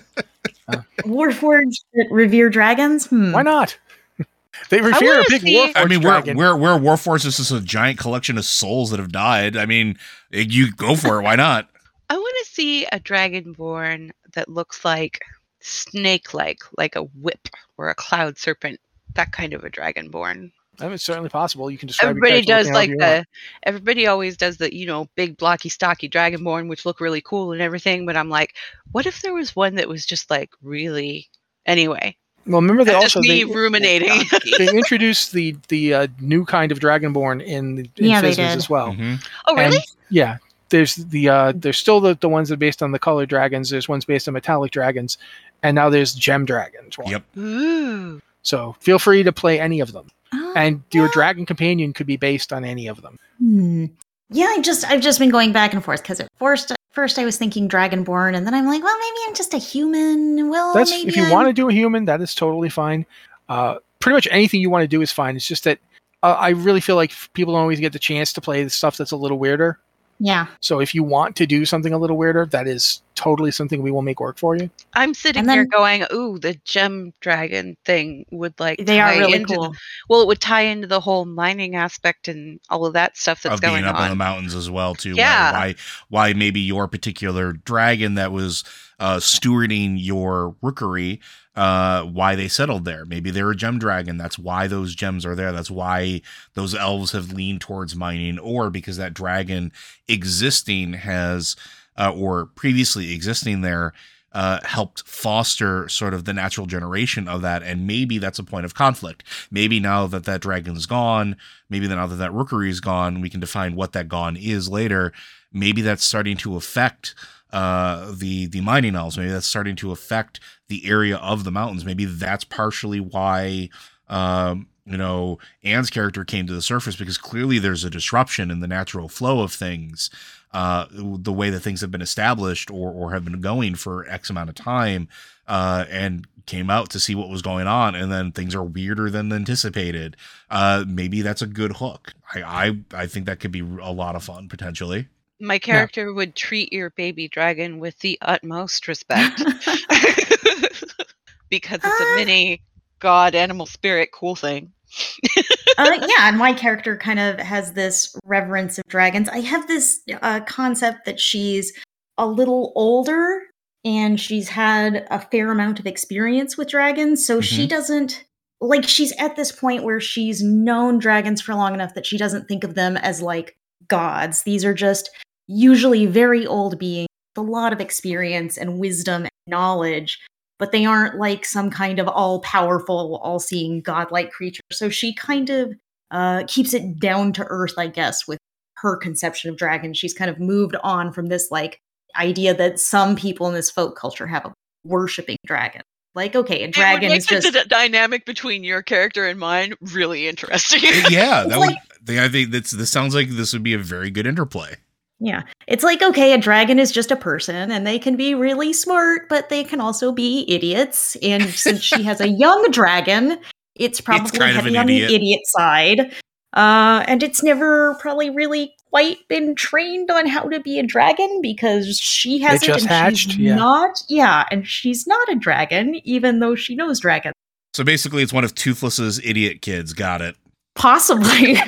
Warforged that revere dragons? Hmm. Why not? [laughs] they revere a big see- Warforged I mean, we're, dragon. we're, we're Warforged is just a giant collection of souls that have died. I mean, you go for it. Why not? [laughs] I want to see a dragonborn that looks like snake-like, like a whip or a cloud serpent. That kind of a dragonborn. I mean, it's certainly possible. You can describe. Everybody does like however you want. the. Everybody always does the, you know, big blocky, stocky dragonborn, which look really cool and everything. But I'm like, what if there was one that was just like really? Anyway, Well, remember they also me [laughs] they, ruminating. [laughs] they introduced the the uh, new kind of Dragonborn in, in Yeah, they did. as well. Mhm. oh, really? And, yeah, there's the uh, there's still the, the ones that are based on the color dragons. There's ones based on metallic dragons, and now there's gem dragons. one. Yep. Ooh. So feel free to play any of them, Oh, and your yeah. dragon companion could be based on any of them. Hmm. Yeah, I just I've just been going back and forth because at first first I was thinking dragonborn, and then I'm like, well, maybe I'm just a human. Well, That's maybe if you I'm- want to do a human, that is totally fine. Uh, pretty much anything you want to do is fine. It's just that uh, I really feel like people don't always get the chance to play the stuff that's a little weirder. Yeah, So if you want to do something a little weirder, that is totally something we will make work for you. I'm sitting And here going, ooh, the gem dragon thing would like they are really into the- cool. well, it would tie into the whole mining aspect and all of that stuff that's of going being up in the mountains as well too. Why- Yeah. Why, why maybe your particular dragon that was uh, stewarding your rookery, uh, why they settled there. Maybe they're a gem dragon. That's why those gems are there. That's why those elves have leaned towards mining, or because that dragon existing has, uh, or previously existing there. Uh, helped foster sort of the natural generation of that, and maybe that's a point of conflict. Maybe now that that dragon's gone, maybe now that that rookery is gone, we can define what that gone is later. Maybe that's starting to affect uh, the the mining elves. Maybe that's starting to affect the area of the mountains. Maybe that's partially why um, you know Anne's character came to the surface because clearly there's a disruption in the natural flow of things. Uh, the way that things have been established or, or have been going for X amount of time, uh, and came out to see what was going on, and then things are weirder than anticipated. Uh, maybe that's a good hook. I, I I think that could be a lot of fun potentially. My character would treat your baby dragon with the utmost respect [laughs] [laughs] because it's a mini god animal spirit cool thing. [laughs] uh, yeah, and my character kind of has this reverence of dragons. I have this uh, concept that she's a little older and she's had a fair amount of experience with dragons. So she Mhm. doesn't like she's at this point where she's known dragons for long enough that she doesn't think of them as like gods. These are just usually very old beings with a lot of experience and wisdom and knowledge, but they aren't like some kind of all powerful, all seeing godlike creature. So she kind of uh, keeps it down to earth, I guess, with her conception of dragons. She's kind of moved on from this like idea that some people in this folk culture have a worshiping dragon. Like, okay, a dragon it is makes just the d- dynamic between your character and mine really interesting. yeah, [laughs] that It's would. I think that's. This sounds like this would be a very good interplay. Yeah. It's like, okay, a dragon is just a person and they can be really smart, but they can also be idiots. And since she has a young dragon, it's probably kind of heavy an on idiot. the idiot side. Uh, and it's never probably really quite been trained on how to be a dragon because she hasn't just and hatched, she's yeah. not yeah, and she's not a dragon, even though she knows dragons. So basically, it's one of Toothless's idiot kids. Got it. Possibly. [laughs]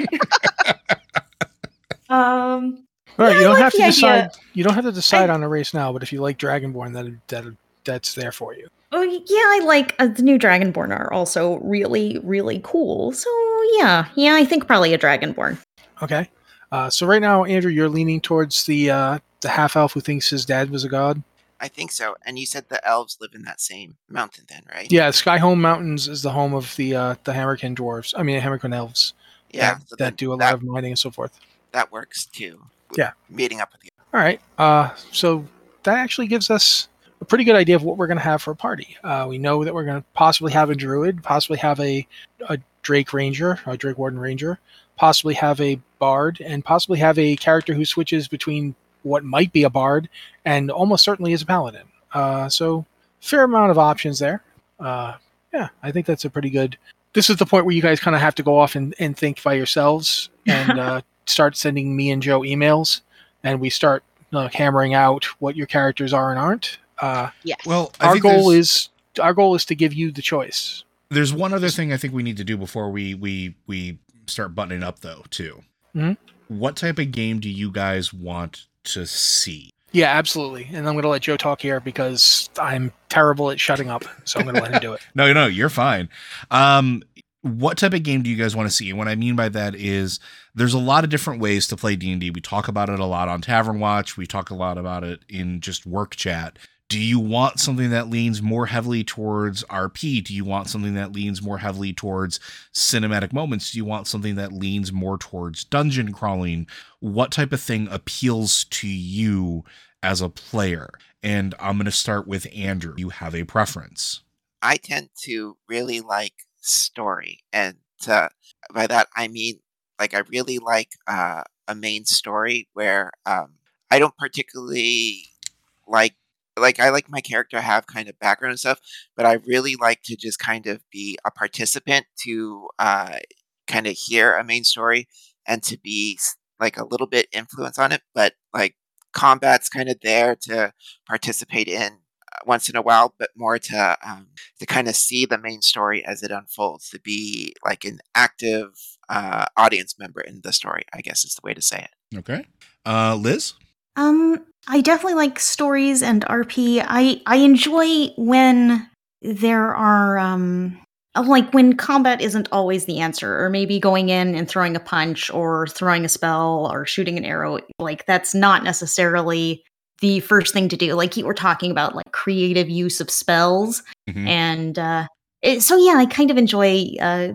um All right, Yeah, you don't like have to the idea. decide. You don't have to decide I- on a race now, but if you like Dragonborn, that that that's there for you. Oh yeah, I like uh, the new Dragonborn are also really really cool. So yeah, yeah, I think probably a Dragonborn. Okay. Uh, so right now, Andrew, you're leaning towards the uh, the half elf who thinks his dad was a god. I think so. And you said the elves live in that same mountain, then, right? Yeah, Skyhome Mountains is the home of the uh, the Hammerkin dwarves. I mean, Hammerkin elves. Yeah. that, so that do a lot of mining and so forth. that works too. Yeah. Meeting up with you. All right. Uh, so that actually gives us a pretty good idea of what we're going to have for a party. Uh, we know that we're going to possibly have a druid, possibly have a, a Drake Ranger, a Drake Warden Ranger, possibly have a bard, and possibly have a character who switches between what might be a bard and almost certainly is a paladin. Uh, so fair amount of options there. Uh, yeah, I think that's a pretty good. This is the point where you guys kind of have to go off and, and think by yourselves [laughs] and uh, start sending me and Joe emails, and we start uh, hammering out what your characters are and aren't. Uh, yes. Well, I our think goal is our goal is to give you the choice. There's one other thing I think we need to do before we we we start buttoning up though too. Mhm. What type of game do you guys want to see? Yeah, absolutely. And I'm going to let Joe talk here because I'm terrible at shutting up. So I'm going to let him do it. [laughs] No, no, you're fine. Um, what type of game do you guys want to see? And what I mean by that is there's a lot of different ways to play D&D. We talk about it a lot on Tavern Watch. We talk a lot about it in just work chat. Do you want something that leans more heavily towards RP? Do you want something that leans more heavily towards cinematic moments? Do you want something that leans more towards dungeon crawling? What type of thing appeals to you as a player? And I'm going to start with Andrew. You have a preference. I tend to really like story, and uh, by that I mean like I really like uh, a main story where um, I don't particularly like like I like my character have kind of background and stuff, but I really like to just kind of be a participant to uh, kind of hear a main story and to be like a little bit influence on it, but like combat's kind of there to participate in once in a while, but more to um, to kind of see the main story as it unfolds, to be like an active uh, audience member in the story. I guess is the way to say it. Okay. Uh, Liz? Um, I definitely like stories and RP. I I enjoy when there are um like when combat isn't always the answer, or maybe going in and throwing a punch, or throwing a spell, or shooting an arrow. Like that's not necessarily the first thing to do. Like you were talking about, like creative use of spells, Mhm. and uh, it, so yeah, I kind of enjoy uh,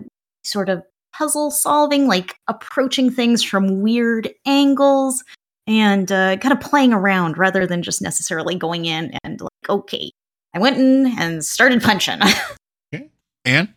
sort of puzzle solving, like approaching things from weird angles and uh, kind of playing around rather than just necessarily going in and like, okay, I went in and started [laughs] punching. Anne?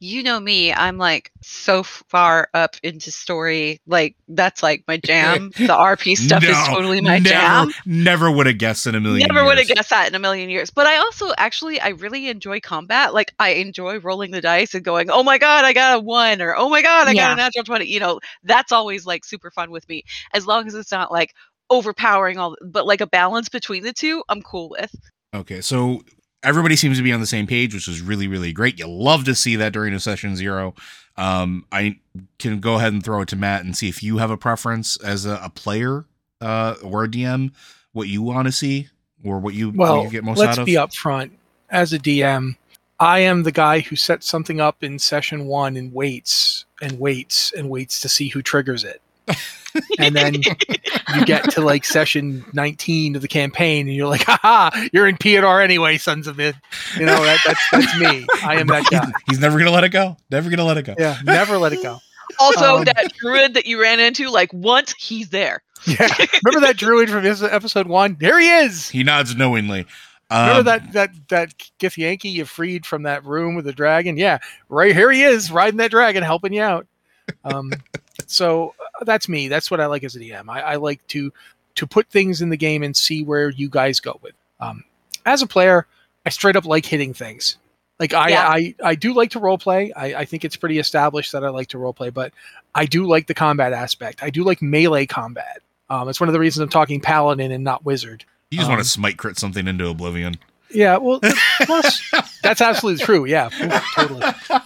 You know me, I'm like so far up into story. Like that's like my jam. [laughs] the RP stuff is totally my never, jam. Never would have guessed in a million Never would have guessed that in a million years. But I also actually I really enjoy combat. Like I enjoy rolling the dice and going, "Oh my god, I got a 1" or "Oh my god, I got a natural 20." You know, that's always like super fun with me. As long as it's not like overpowering all but like a balance between the two, I'm cool with. Okay, so everybody seems to be on the same page, which is really, really great. You love to see that during a session zero. Um, I can go ahead and throw it to Matt and see if you have a preference as a, a player uh, or a DM what you want to see or what you, what Well, you get most let's out of. be upfront. As a DM, I am the guy who sets something up in session one and waits and waits and waits to see who triggers it. [laughs] and then you get to like session 19 of the campaign and you're like, haha, you're in PNR anyway, sons of it. You know, that, that's, that's me. I am that [laughs] guy. He's never gonna let it go. Never gonna let it go. Yeah, never let it go. [laughs] Also, Um, that druid that you ran into, like once he's there. Yeah. Remember that druid from this episode one? There he is. He nods knowingly. Remember Um, that that that Githyanki you freed from that room with the dragon? Yeah, right here he is riding that dragon, helping you out. Um, so uh, that's me. That's what I like as a DM. I, I like to to put things in the game and see where you guys go with. Um, as a player, I straight up like hitting things. Like I, Yeah. I, I do like to role play. I, I think it's pretty established that I like to role play, but I do like the combat aspect. I do like melee combat. Um, it's one of the reasons I'm talking paladin and not wizard. you just want um, to smite crit something into oblivion. Yeah, well, plus that's absolutely true. Yeah, totally.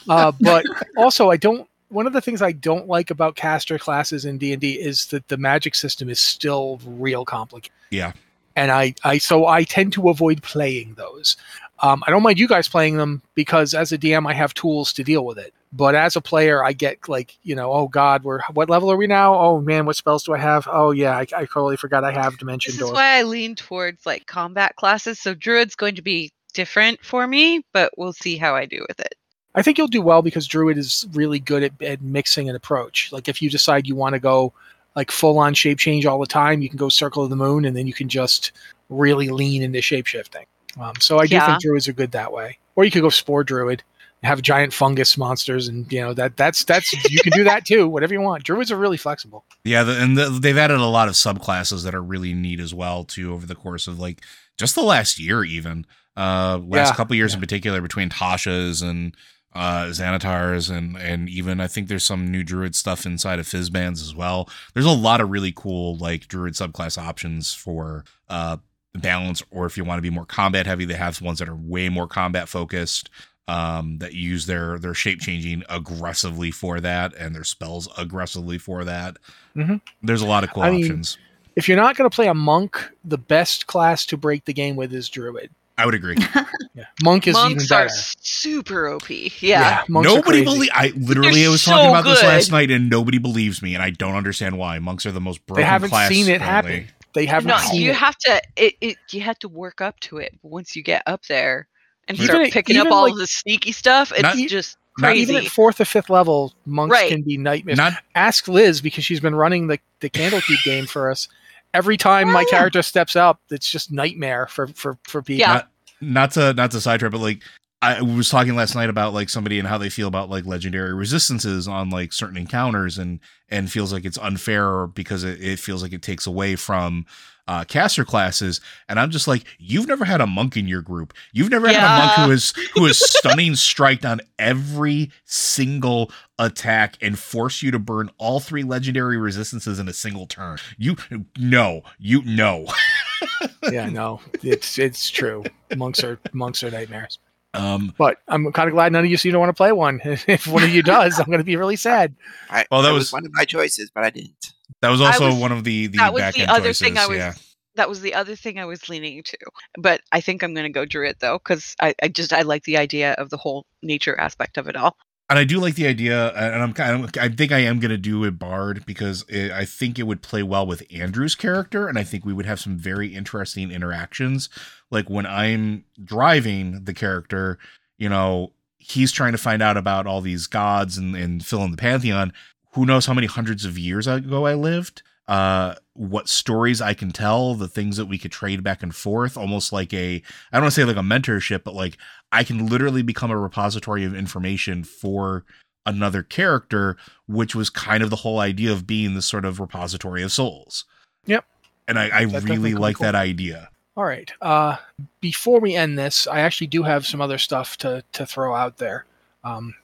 Uh, but also, I don't. One of the things I don't like about caster classes in D and D is that the magic system is still real complicated. Yeah. and I, I so I tend to avoid playing those. Um, I don't mind you guys playing them because as a DM, I have tools to deal with it. But as a player, I get like, you know, oh God, we're what level are we now? Oh man, what spells do I have? Oh yeah, I, I totally forgot I have dimension This door. why I lean towards like combat classes. So druid's going to be different for me, but we'll see how I do with it. I think you'll do well because Druid is really good at, at mixing an approach. Like if you decide you want to go like full on shape change all the time, you can go Circle of the Moon, and then you can just really lean into shape shifting. Um, so I do Yeah. think Druids are good that way. Or you could go Spore Druid, have giant fungus monsters, and you know that that's that's you can do that too. [laughs] Whatever you want. Druids are really flexible. Yeah, the, and the, they've added a lot of subclasses that are really neat as well too over the course of like just the last year, even uh, last Yeah, couple years yeah. in particular, between Tasha's and uh, Xanathar's, and and even I think there's some new Druid stuff inside of Fizban's as well. There's a lot of really cool like Druid subclass options for uh, balance, or if you want to be more combat heavy, they have ones that are way more combat focused um that use their their shape changing aggressively for that and their spells aggressively for that Mhm. there's a lot of cool I mean, options If you're not going to play a monk, the best class to break the game with is Druid. I would agree [laughs] Yeah, monk is even Monks are super OP. Yeah. monks nobody crazy. believe i literally They're i was talking so about this last night and nobody believes me and i don't understand why monks are the most broken They haven't class seen it currently. happen. They haven't No, seen you it. have to. It, it you have to work up to it. Once you get up there and Even start picking up all like- the sneaky stuff, it's Not- just not crazy. Even at fourth or fifth level, monks Right. can be nightmares. not Ask Liz because she's been running the, the Candlekeep game for us. Every time my Oh, yeah. character steps up, it's just nightmare for for for people. Yeah. not, not to not to sidetrack but like I was talking last night about like somebody and how they feel about like legendary resistances on like certain encounters and and feels like it's unfair because it, it feels like it takes away from uh, caster classes and I'm just like you've never had a monk in your group you've never had a monk who is who is stunning striked on every single attack and force you to burn all three legendary resistances in a single turn you no you no [laughs] yeah, no, it's it's true. Monks are monks are nightmares. um But I'm kind of glad none of you seem to want to play one. [laughs] If one of you does, I'm going to be really sad. I, Well, that that was- was one of my choices, but I didn't. That was also was- one of the the that was back the end other choices. thing I was. yeah. That was the other thing I was leaning to. But I think I'm going to go druid though, because I, I just I like the idea of the whole nature aspect of it all. And I do like the idea, and I'm kind of, I think I am going to do a bard because it, I think it would play well with Andrew's character, and I think we would have some very interesting interactions. Like when I'm driving the character, you know, he's trying to find out about all these gods and, and fill in the pantheon. Who knows how many hundreds of years ago I lived? Uh, what stories I can tell, the things that we could trade back and forth, almost like a, I don't want to say like a mentorship, but like I can literally become a repository of information for another character, which was kind of the whole idea of being this sort of repository of souls. Yep. And I, I really like cool. that idea. All right. Uh, before we end this, I actually do have some other stuff to to throw out there. Um,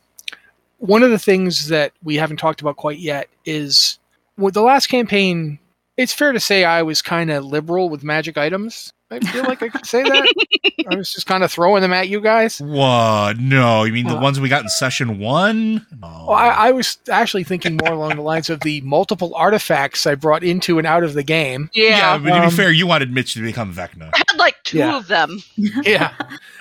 one of the things that we haven't talked about quite yet is with the last campaign. It's fair to say I was kind of liberal with magic items. I feel like I could say that. I was just kind of throwing them at you guys. What? No, you mean the Uh, ones we got in session one? No. Well, I, I was actually thinking more along the lines of the multiple artifacts I brought into and out of the game. yeah, Yeah. but to um, be fair, you wanted Mitch to become Vecna. I had like two Yeah. of them. Yeah,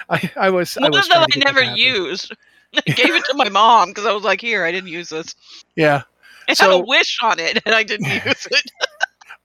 I, I was. I was of them I to get that never used. [laughs] I gave it to my mom because I was like, here, I didn't use this. Yeah, It had a wish on it and I didn't [laughs] use it.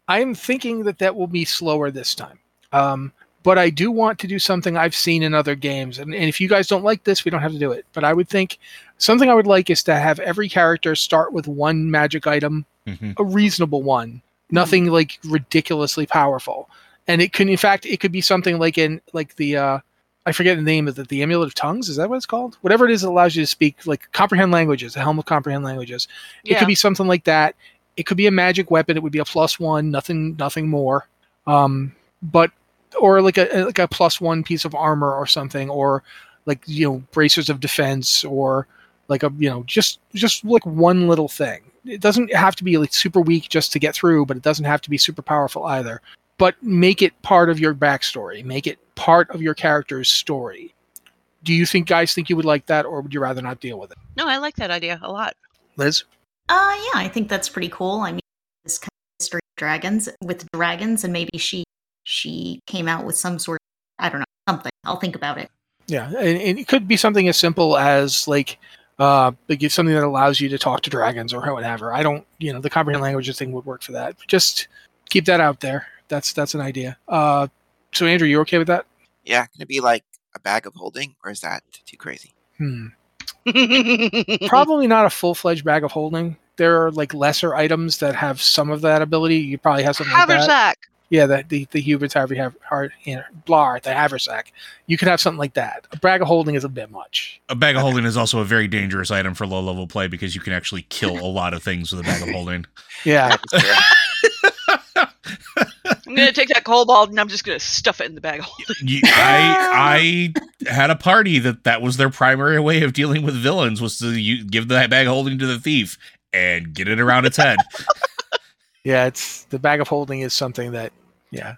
I'm thinking that that will be slower this time. Um, but I do want to do something I've seen in other games, and, and if you guys don't like this, we don't have to do it. But I would think something I would like is to have every character start with one magic item Mhm. a reasonable one, nothing like ridiculously powerful. And it can, in fact, it could be something like in like the uh, I forget the name of it, the amulet of tongues. Is that what it's called? Whatever it is that allows you to speak like comprehend languages, the helm of comprehend languages. It could be something like that. It could be a magic weapon. It would be a plus one, nothing, nothing more. Um, but or like a like a plus one piece of armor or something, or like you know bracers of defense, or like a you know just just like one little thing it doesn't have to be like super weak just to get through but it doesn't have to be super powerful either but make it part of your backstory make it part of your character's story do you think guys think you would like that or would you rather not deal with it No, I like that idea a lot. liz Uh, yeah, I think that's pretty cool. I mean, this kind of history of dragons with dragons, and maybe she she came out with some sort. I don't know something. I'll think about it. yeah and, and it could be something as simple as like uh like it's something that allows you to talk to dragons or whatever i don't you know the comprehend languages thing would work for that just keep that out there that's that's an idea uh so andrew you okay with that Yeah, can it be like a bag of holding, or is that too crazy? hmm [laughs] probably not a full-fledged bag of holding. There are like lesser items that have some of that ability. You probably have something like that. Haversack. yeah the the, the hubris however you have hard you know, blar the haversack. You could have something like that. A bag of holding is a bit much. A bag of holding is also a very dangerous item for low level play because you can actually kill a lot of things with a bag of holding. yeah. That is true. I'm gonna take that kobold and I'm just gonna stuff it in the bag of holding. I [laughs] I had a party that that was their primary way of dealing with villains was to you, give the bag holding to the thief and get it around its head. [laughs] yeah it's the bag of holding is something that yeah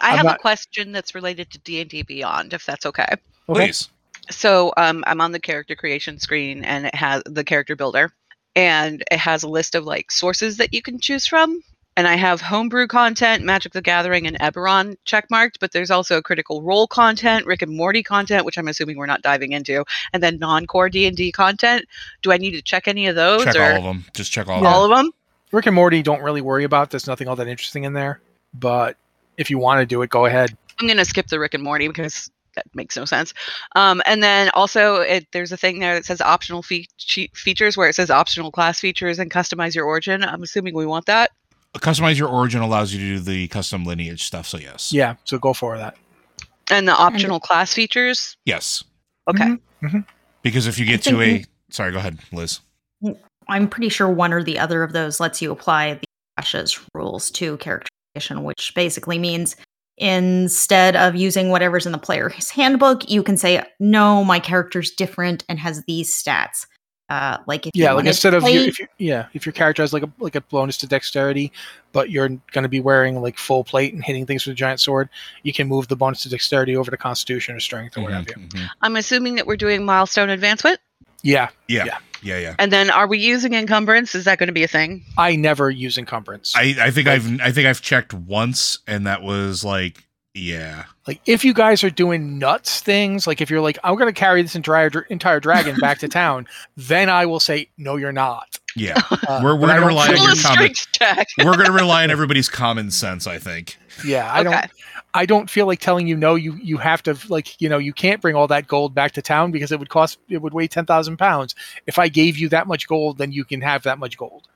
I I'm have not- a question that's related to D and D Beyond, if that's okay. Okay. Please. So um, I'm on the character creation screen, and it has the character builder, and it has a list of like sources that you can choose from. And I have homebrew content, Magic the Gathering, and Eberron checkmarked, but there's also critical role content, Rick and Morty content, which I'm assuming we're not diving into, and then non-core D and D content. Do I need to check any of those, Check or all of them. Just check all Yeah. all of them? rick and morty don't really worry about there's nothing all that interesting in there but if you want to do it go ahead I'm gonna skip the Rick and Morty because that makes no sense. Um, and then also, it, there's a thing there that says optional fe- features where it says optional class features and customize your origin. I'm assuming we want that. Customize your origin allows you to do the custom lineage stuff. So yes, yeah so go for that And the optional class features. yes. Okay. Mhm. Because if you get to a think sorry, go ahead, Liz. I'm pretty sure one or the other of those lets you apply the Tasha's rules to character creation, which basically means instead of using whatever's in the player's [laughs] handbook, you can say, "No, my character's different and has these stats." Uh, like if you yeah like instead of play- you, if you, yeah if your character has like a like a bonus to dexterity but you're going to be wearing like full plate and hitting things with a giant sword you can move the bonus to dexterity over to constitution or strength or whatever Mhm, mhm. I'm assuming that we're doing milestone advancement. yeah Yeah, Yeah. yeah, yeah. And then, are we using encumbrance? Is that going to be a thing? i never use encumbrance I, I think I've I think I've checked once, and that was like, yeah, like if you guys are doing nuts things like if you're like i'm going to carry this entire entire dragon back to town [laughs] then i will say no you're not yeah. [laughs] Uh, We're- we're gonna rely on your a comment. strength check. [laughs] We're gonna rely on everybody's common sense. I think. yeah i okay. don't i don't feel like telling you no you you have to like you know you can't bring all that gold back to town because it would cost it would weigh 10,000 pounds if i gave you that much gold then you can have that much gold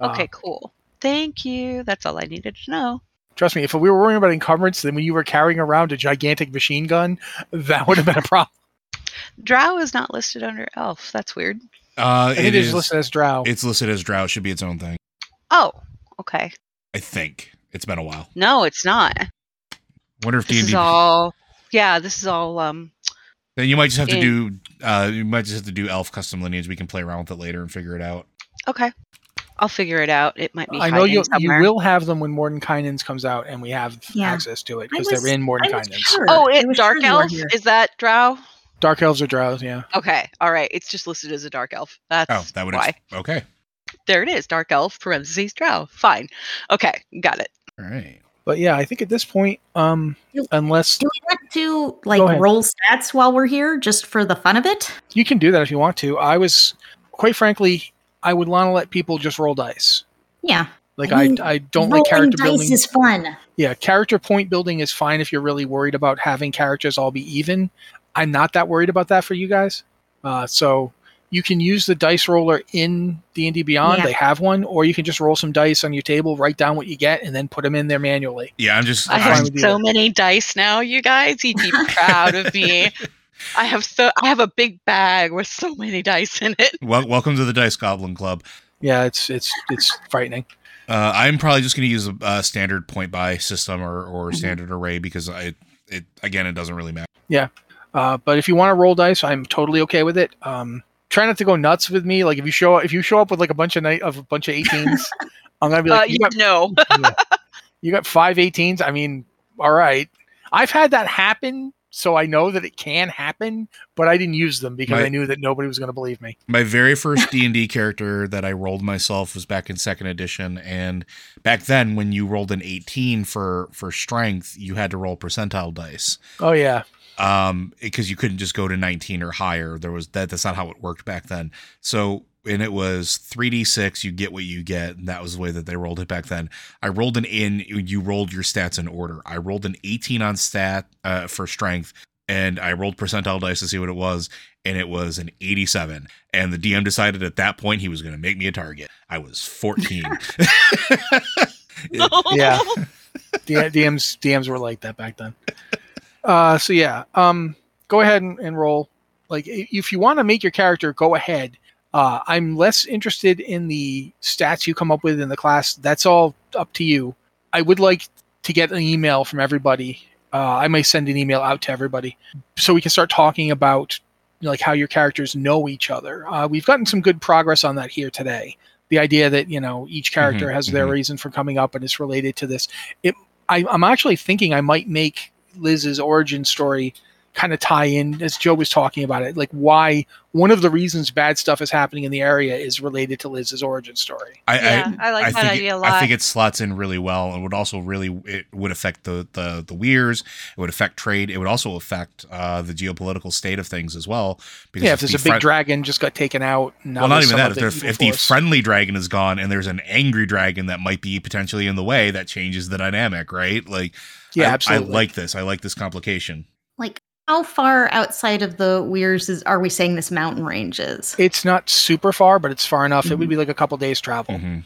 Uh, Okay. Cool. Thank you. That's all I needed to know. Trust me if we were worrying about encumbrance then when you were carrying around a gigantic machine gun that would have been a problem Drow is not listed under elf. That's weird. Uh, it it's is. listed as drow It's listed as drow. Should be its own thing. Oh, okay. I think it's been a while. No, it's not. Wonder if D This and is all. [laughs] Yeah, this is all. Um. Then you might just have to do. Uh, you might just have to do elf custom lineage. We can play around with it later and figure it out. Okay. I'll figure it out. It might be. I know you you will have them when Mordenkainen's comes out, and we have Yeah. access to it because they're in I was Mordenkainen's. sure. Oh, I it dark sure you elf. here. Is that Drow? Dark elves are drows, yeah. Okay, all right. It's just listed as a dark elf. That's Oh, that would why. ex- okay. there it is. Dark elf parentheses Drow. Fine. Okay, got it. All right. But yeah, I think at this point, um, You- unless Do we want to like roll stats while we're here, just for the fun of it? you can do that if you want to. I was, quite frankly, I would want to let people just roll dice. Yeah. Like I I, mean, I don't like character dice building. is fun. yeah, character point building is fine if you're really worried about having characters all be even. I'm not that worried about that for you guys. Uh, so you can use the dice roller in D&D Beyond. Yeah. They have one, or you can just roll some dice on your table, write down what you get, and then put them in there manually. Yeah, I'm just. I have I'm, with so many dice now, you guys. You'd be proud of me. [laughs] I have so I have a big bag with so many dice in it. well, welcome to the Dice Goblin Club. Yeah, it's it's it's frightening. Uh, I'm probably just going to use a, a standard point buy system or, or Mhm. standard array because I it again it doesn't really matter. Yeah, uh, but if you want to roll dice, I'm totally okay with it. Um, try not to go nuts with me. Like if you show if you show up with like a bunch of night of a bunch of 18s, [laughs] I'm gonna be Uh, like, you got no. [laughs] you got five 18s. I mean, all right. I've had that happen, so I know that it can happen, but I didn't use them because My- I knew that nobody was going to believe me. My very first [laughs] D and D character that I rolled myself was back in second edition, and back then when you rolled an 18 for for strength, you had to roll percentile dice. Oh yeah, um because you couldn't just go to 19 or higher there was that that's not how it worked back then so and it was 3d6 you get what you get and that was the way that they rolled it back then i rolled an in you rolled your stats in order i rolled an 18 on stat uh, for strength and i rolled percentile dice to see what it was and it was an 87 and the dm decided at that point he was going to make me a target i was 14 [laughs] [laughs] Yeah. [laughs] D- DMs DMs were like that back then. Uh, so yeah, um, go ahead and, and roll. Like if you want to make your character, go ahead. Uh, I'm less interested in the stats you come up with in the class. That's all up to you. I would like to get an email from everybody. Uh, I may send an email out to everybody so we can start talking about like how your characters know each other. Uh, we've gotten some good progress on that here today. The idea that you know each character Mhm, has their mhm. reason for coming up and it's related to this. It, I, I'm actually thinking I might make Liz's origin story kind of tie in as Joe was talking about it, like why one of the reasons bad stuff is happening in the area is related to Liz's origin story. I, yeah, I, like I that think idea it, a lot. I think it slots in really well, and would also really it would affect the the the weirs. It would affect trade. It would also affect uh, the geopolitical state of things as well. Because yeah, if there's the a big friend- dragon just got taken out. now well, not even that. If, there, evil if the friendly dragon is gone, and there's an angry dragon that might be potentially in the way, that changes the dynamic, right? Like, yeah, I, absolutely. I like this. I like this complication. Like, how far outside of the weirs is are we saying this mountain range is? it's not super far, but it's far enough. It Mm-hmm. would be like a couple days travel. Mhm.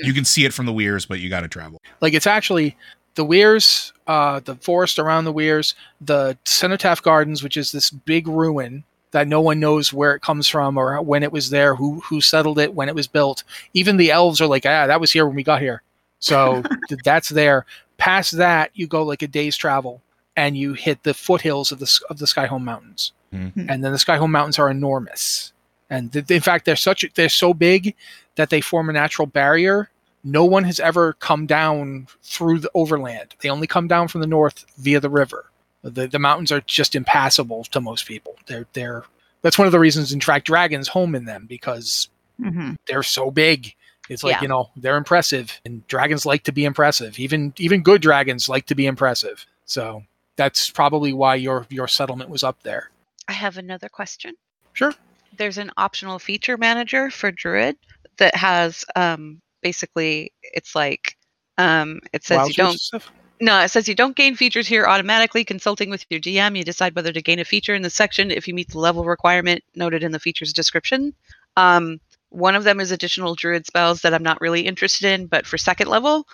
You can see it from the weirs, but you got to travel. Like it's actually the Weirs, uh, the forest around the Weirs, the Cenotaph Gardens, which is this big ruin that no one knows where it comes from or when it was there, who who settled it, when it was built. Even the elves are like, ah, that was here when we got here. So [laughs] th- that's there. Past that, you go like a day's travel, and you hit the foothills of the s- of the Skyhome Mountains, Mhm. and then the Skyhome Mountains are enormous. And th- in fact, they're such they're so big that they form a natural barrier no one has ever come down through the overland. They only come down from the north via the river. The the mountains are just impassable to most people. They're they're that's one of the reasons in fact dragons home in them because Mm-hmm. they're so big. It's like, Yeah. you know, they're impressive and dragons like to be impressive. Even even good dragons like to be impressive. So that's probably why your your settlement was up there. I have another question. Sure. There's an optional feature manager for Druid that has um, basically it's like um, it says Wild you don't stuff? no it says you don't gain features here automatically. Consulting with your DM, you decide whether to gain a feature in the section if you meet the level requirement noted in the feature's description. Um, one of them is additional Druid spells that I'm not really interested in, but for second level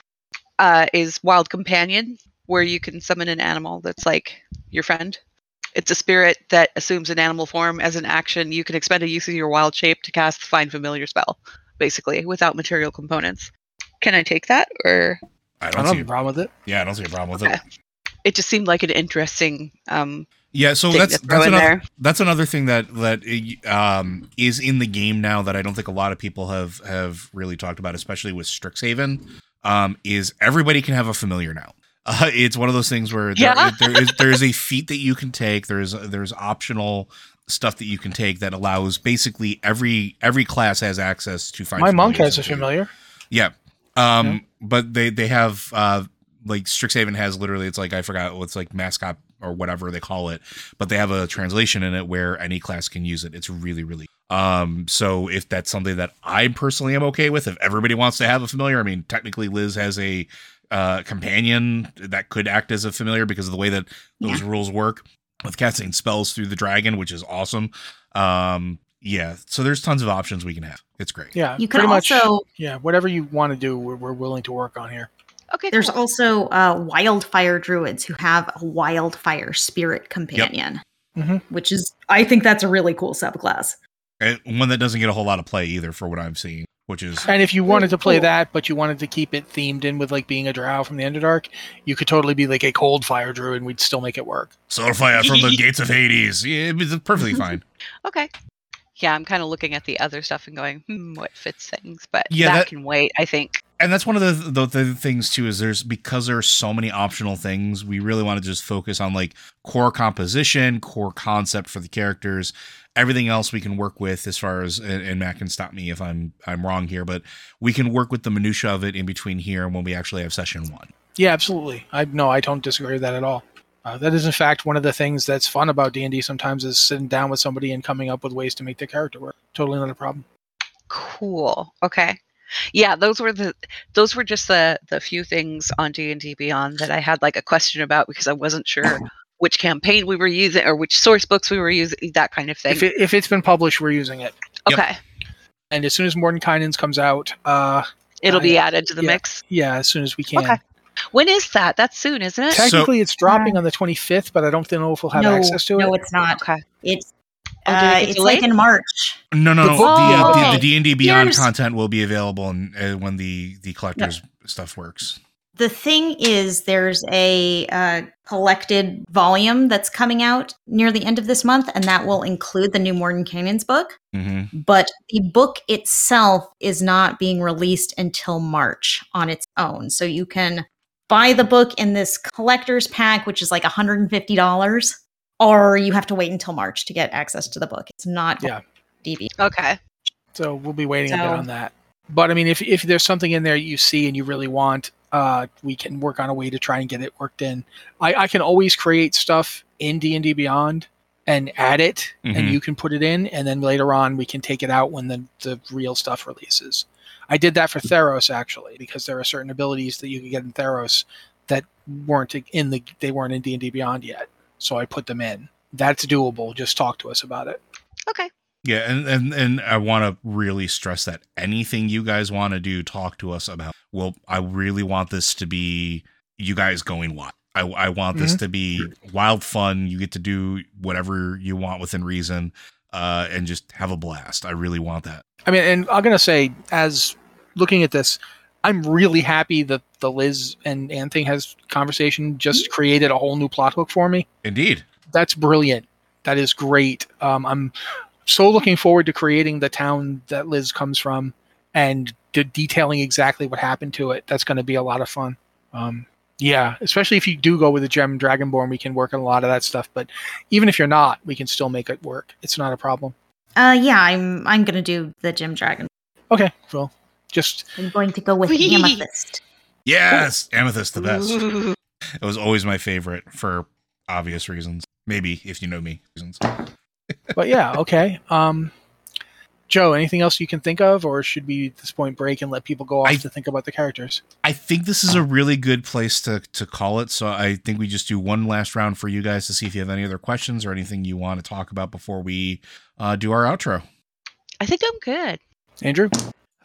uh, is Wild Companion, where you can summon an animal that's like your friend. It's a spirit that assumes an animal form as an action. You can expend a use of your wild shape to cast the Find Familiar spell, basically, without material components. Can I take that? Or I I don't, don't see. a problem with it. yeah, I don't see a problem with Okay. it. it just seemed like an interesting um Yeah, so that's that's another there. that's another thing that that um, is in the game now that I don't think a lot of people have have really talked about, especially with Strixhaven. Um, is everybody can have a familiar now? Uh, it's one of those things where there, Yeah. there is there is a feat that you can take. There's there's optional stuff that you can take that allows basically every every class has access to find. My monk has a familiar. yeah. Um, but they they have uh like Strixhaven has literally it's like I forgot what's like mascot or whatever they call it, but they have a translation in it where any class can use it. It's really really um so if that's something that I personally am okay with, if everybody wants to have a familiar, I mean technically Liz has a uh companion that could act as a familiar because of the way that those rules work with casting spells through the dragon, which is awesome. Um yeah, so there's tons of options we can have. It's great. Yeah, You can pretty much. also Yeah, whatever you want to do, we're, we're willing to work on here. Okay. there's cool. also uh, wildfire druids who have a wildfire spirit companion, Mhm. which is I think that's a really cool subclass. And one that doesn't get a whole lot of play either for what I'm seeing, which is And if you wanted to play cool. that, but you wanted to keep it themed in with like being a drow from the Underdark, you could totally be like a cold fire druid and we'd still make it work. Soulfire from the [laughs] gates of Hades. Yeah, it's perfectly [laughs] fine. Okay. Yeah, I'm kind of looking at the other stuff and going, hmm, what fits things, but Yeah, that, that- can wait. I think. And that's one of the, the the things too is there's because there are so many optional things. We really want to just focus on like core composition, core concept for the characters. Everything else we can work with as far as and, and Matt can stop me if I'm I'm wrong here, but we can work with the minutia of it in between here and when we actually have session one. Yeah, absolutely. I no, I don't disagree with that at all. Uh, that is in fact one of the things that's fun about D and D. Sometimes is sitting down with somebody and coming up with ways to make their character work. Totally not a problem. Cool. Okay. Yeah, those were the those were just the the few things on D and D Beyond that I had like a question about because I wasn't sure which campaign we were using or which source books we were using, that kind of thing. If, it, if it's been published, we're using it. Yep. okay, And as soon as Mordenkainen's comes out, uh, it'll be added to the yeah. mix. yeah, as soon as we can. Okay. When is that? That's soon, isn't it? So- Technically, it's dropping on the 25th, but I don't know if we'll have no, access to it. no, it's not. Okay. It's Oh, did it uh, it's delayed? like in March. No, no, The no. book- the, Oh, the, okay. the D and D Beyond Here's- content will be available in, uh, when the the collectors stuff works. The thing is, there's a uh, collected volume that's coming out near the end of this month, and that will include the new Mordenkainen's book. hmm But the book itself is not being released until March on its own. So you can buy the book in this collector's pack, which is like $150, or you have to wait until March to get access to the book. It's not Yeah. DB. Okay. So we'll be waiting a bit on that. But I mean, if if there's something in there you see and you really want, uh, we can work on a way to try and get it worked in. I, I can always create stuff in D and D Beyond and add it, and Mhm. you can put it in, and then later on we can take it out when the the real stuff releases. I did that for Theros actually because there are certain abilities that you can get in Theros that weren't in the they weren't in D and D Beyond yet, so I put them in. That's doable. Just talk to us about it. Okay. Yeah, and and and I want to really stress that anything you guys want to do, talk to us about. Well, I really want this to be you guys going wild. I, I want this to be wild fun. You get to do whatever you want within reason, uh, and just have a blast. I really want that. I mean, and I'm gonna say, as looking at this, I'm really happy that the Liz and Ann thing has conversation just created a whole new plot hook for me. Indeed. That's brilliant. That is great. Um, I'm so looking forward to creating the town that Liz comes from and de- detailing exactly what happened to it. That's going to be a lot of fun. Um, yeah, especially if you do go with the gem Dragonborn, we can work on a lot of that stuff. But even if you're not, we can still make it work. It's not a problem. Uh, yeah, I'm I'm gonna do the gem Dragon. Okay, well, just I'm going to go with Whee! Amethyst. Yes, Amethyst the best. Ooh. [laughs] It was always my favorite for obvious reasons. Maybe if you know me reasons. But yeah, okay. Um, Joe, anything else you can think of, or should we at this point break and let people go off I- to think about the characters? I think this is a really good place to to call it. So I think we just do one last round for you guys to see if you have any other questions or anything you want to talk about before we uh, do our outro. I think I'm good. Andrew,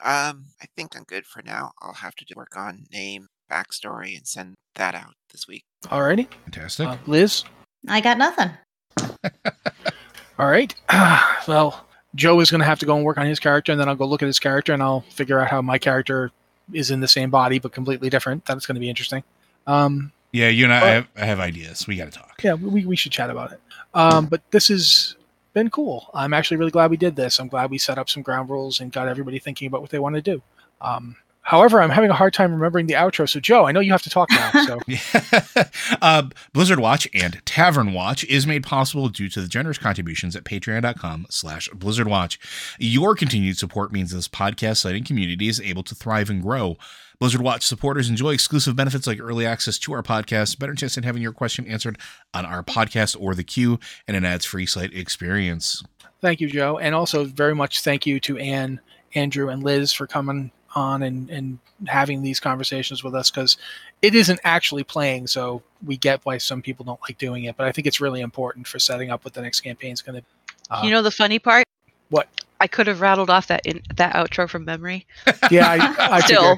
Um, I think I'm good for now. I'll have to do work on name, backstory, and send that out this week. alrighty. Fantastic. Uh, Liz, I got nothing. [laughs] all right. [sighs] well, Joe is going to have to go and work on his character, and then I'll go look at his character, and I'll figure out how my character is in the same body but completely different. That's going to be interesting. Um, Yeah, you and I, But- I, have, I have ideas. We got to talk. Yeah, we, we should chat about it. Um, but this has been cool. I'm actually really glad we did this. I'm glad we set up some ground rules and got everybody thinking about what they want to do. Um, however, I'm having a hard time remembering the outro. So, Joe, I know you have to talk now. So, [laughs] [laughs] uh, Blizzard Watch and Tavern Watch is made possible due to the generous contributions at patreon.com slash Blizzard Watch. Your continued support means this podcast site and community is able to thrive and grow. Blizzard Watch supporters enjoy exclusive benefits like early access to our podcast, better chance at having your question answered on our podcast or the queue, and an ads-free site experience. thank you, Joe. And also, very much thank you to Anne, Andrew, and Liz for coming on and, and having these conversations with us because it isn't actually playing. So, we get why some people don't like doing it. But I think it's really important for setting up what the next campaign is going to uh, you know the funny part? What? I could have rattled off that in, that outro from memory. Yeah, I, I [laughs] Still.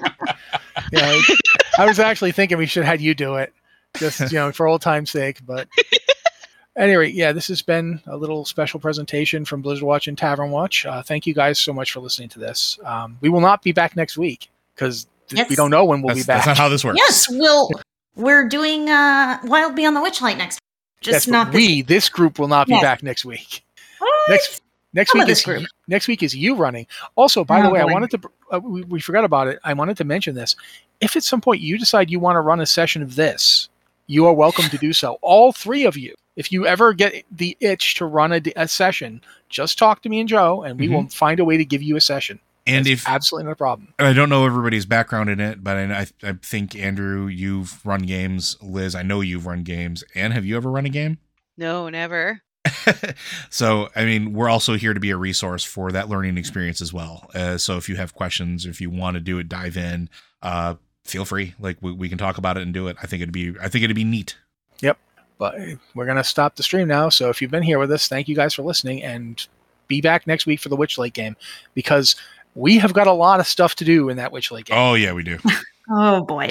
Yeah, I, I was actually thinking we should have had you do it, just you know, for old time's sake. But [laughs] anyway, yeah, this has been a little special presentation from Blizzard Watch and Tavern Watch. Uh, thank you guys so much for listening to this. Um, we will not be back next week because Yes. we don't know when we'll That's, be back. that's not how this works. Yes, we'll we're doing uh Wild Beyond the Witchlight next. Just Yes, not this we. This group will not be Yes. back next week. What? Next next Some week is group. next week is you running. Also, by the Oh, way, I wanted to uh, we, we forgot about it. I wanted to mention this. If at some point you decide you want to run a session of this, you are welcome to do so. All three of you. If you ever get the itch to run a, a session, just talk to me and Joe, and we will find a way to give you a session. And That's if absolutely no problem. I don't know everybody's background in it, but I, I, I think Andrew, you've run games. Liz, I know you've run games. And have you ever run a game? No, never. [laughs] so, I mean, we're also here to be a resource for that learning experience as well. Uh, so, if you have questions, if you want to do it, dive in. Uh, feel free. Like we, we can talk about it and do it. I think it'd be I think it'd be neat. Yep. But we're gonna stop the stream now. So if you've been here with us, thank you guys for listening, and be back next week for the Witchlight game because we have got a lot of stuff to do in that Witchlight game. Oh yeah, we do. [laughs] Oh boy.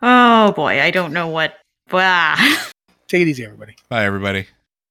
Oh boy. I don't know what. Bah. [laughs] Take it easy, everybody. Bye everybody.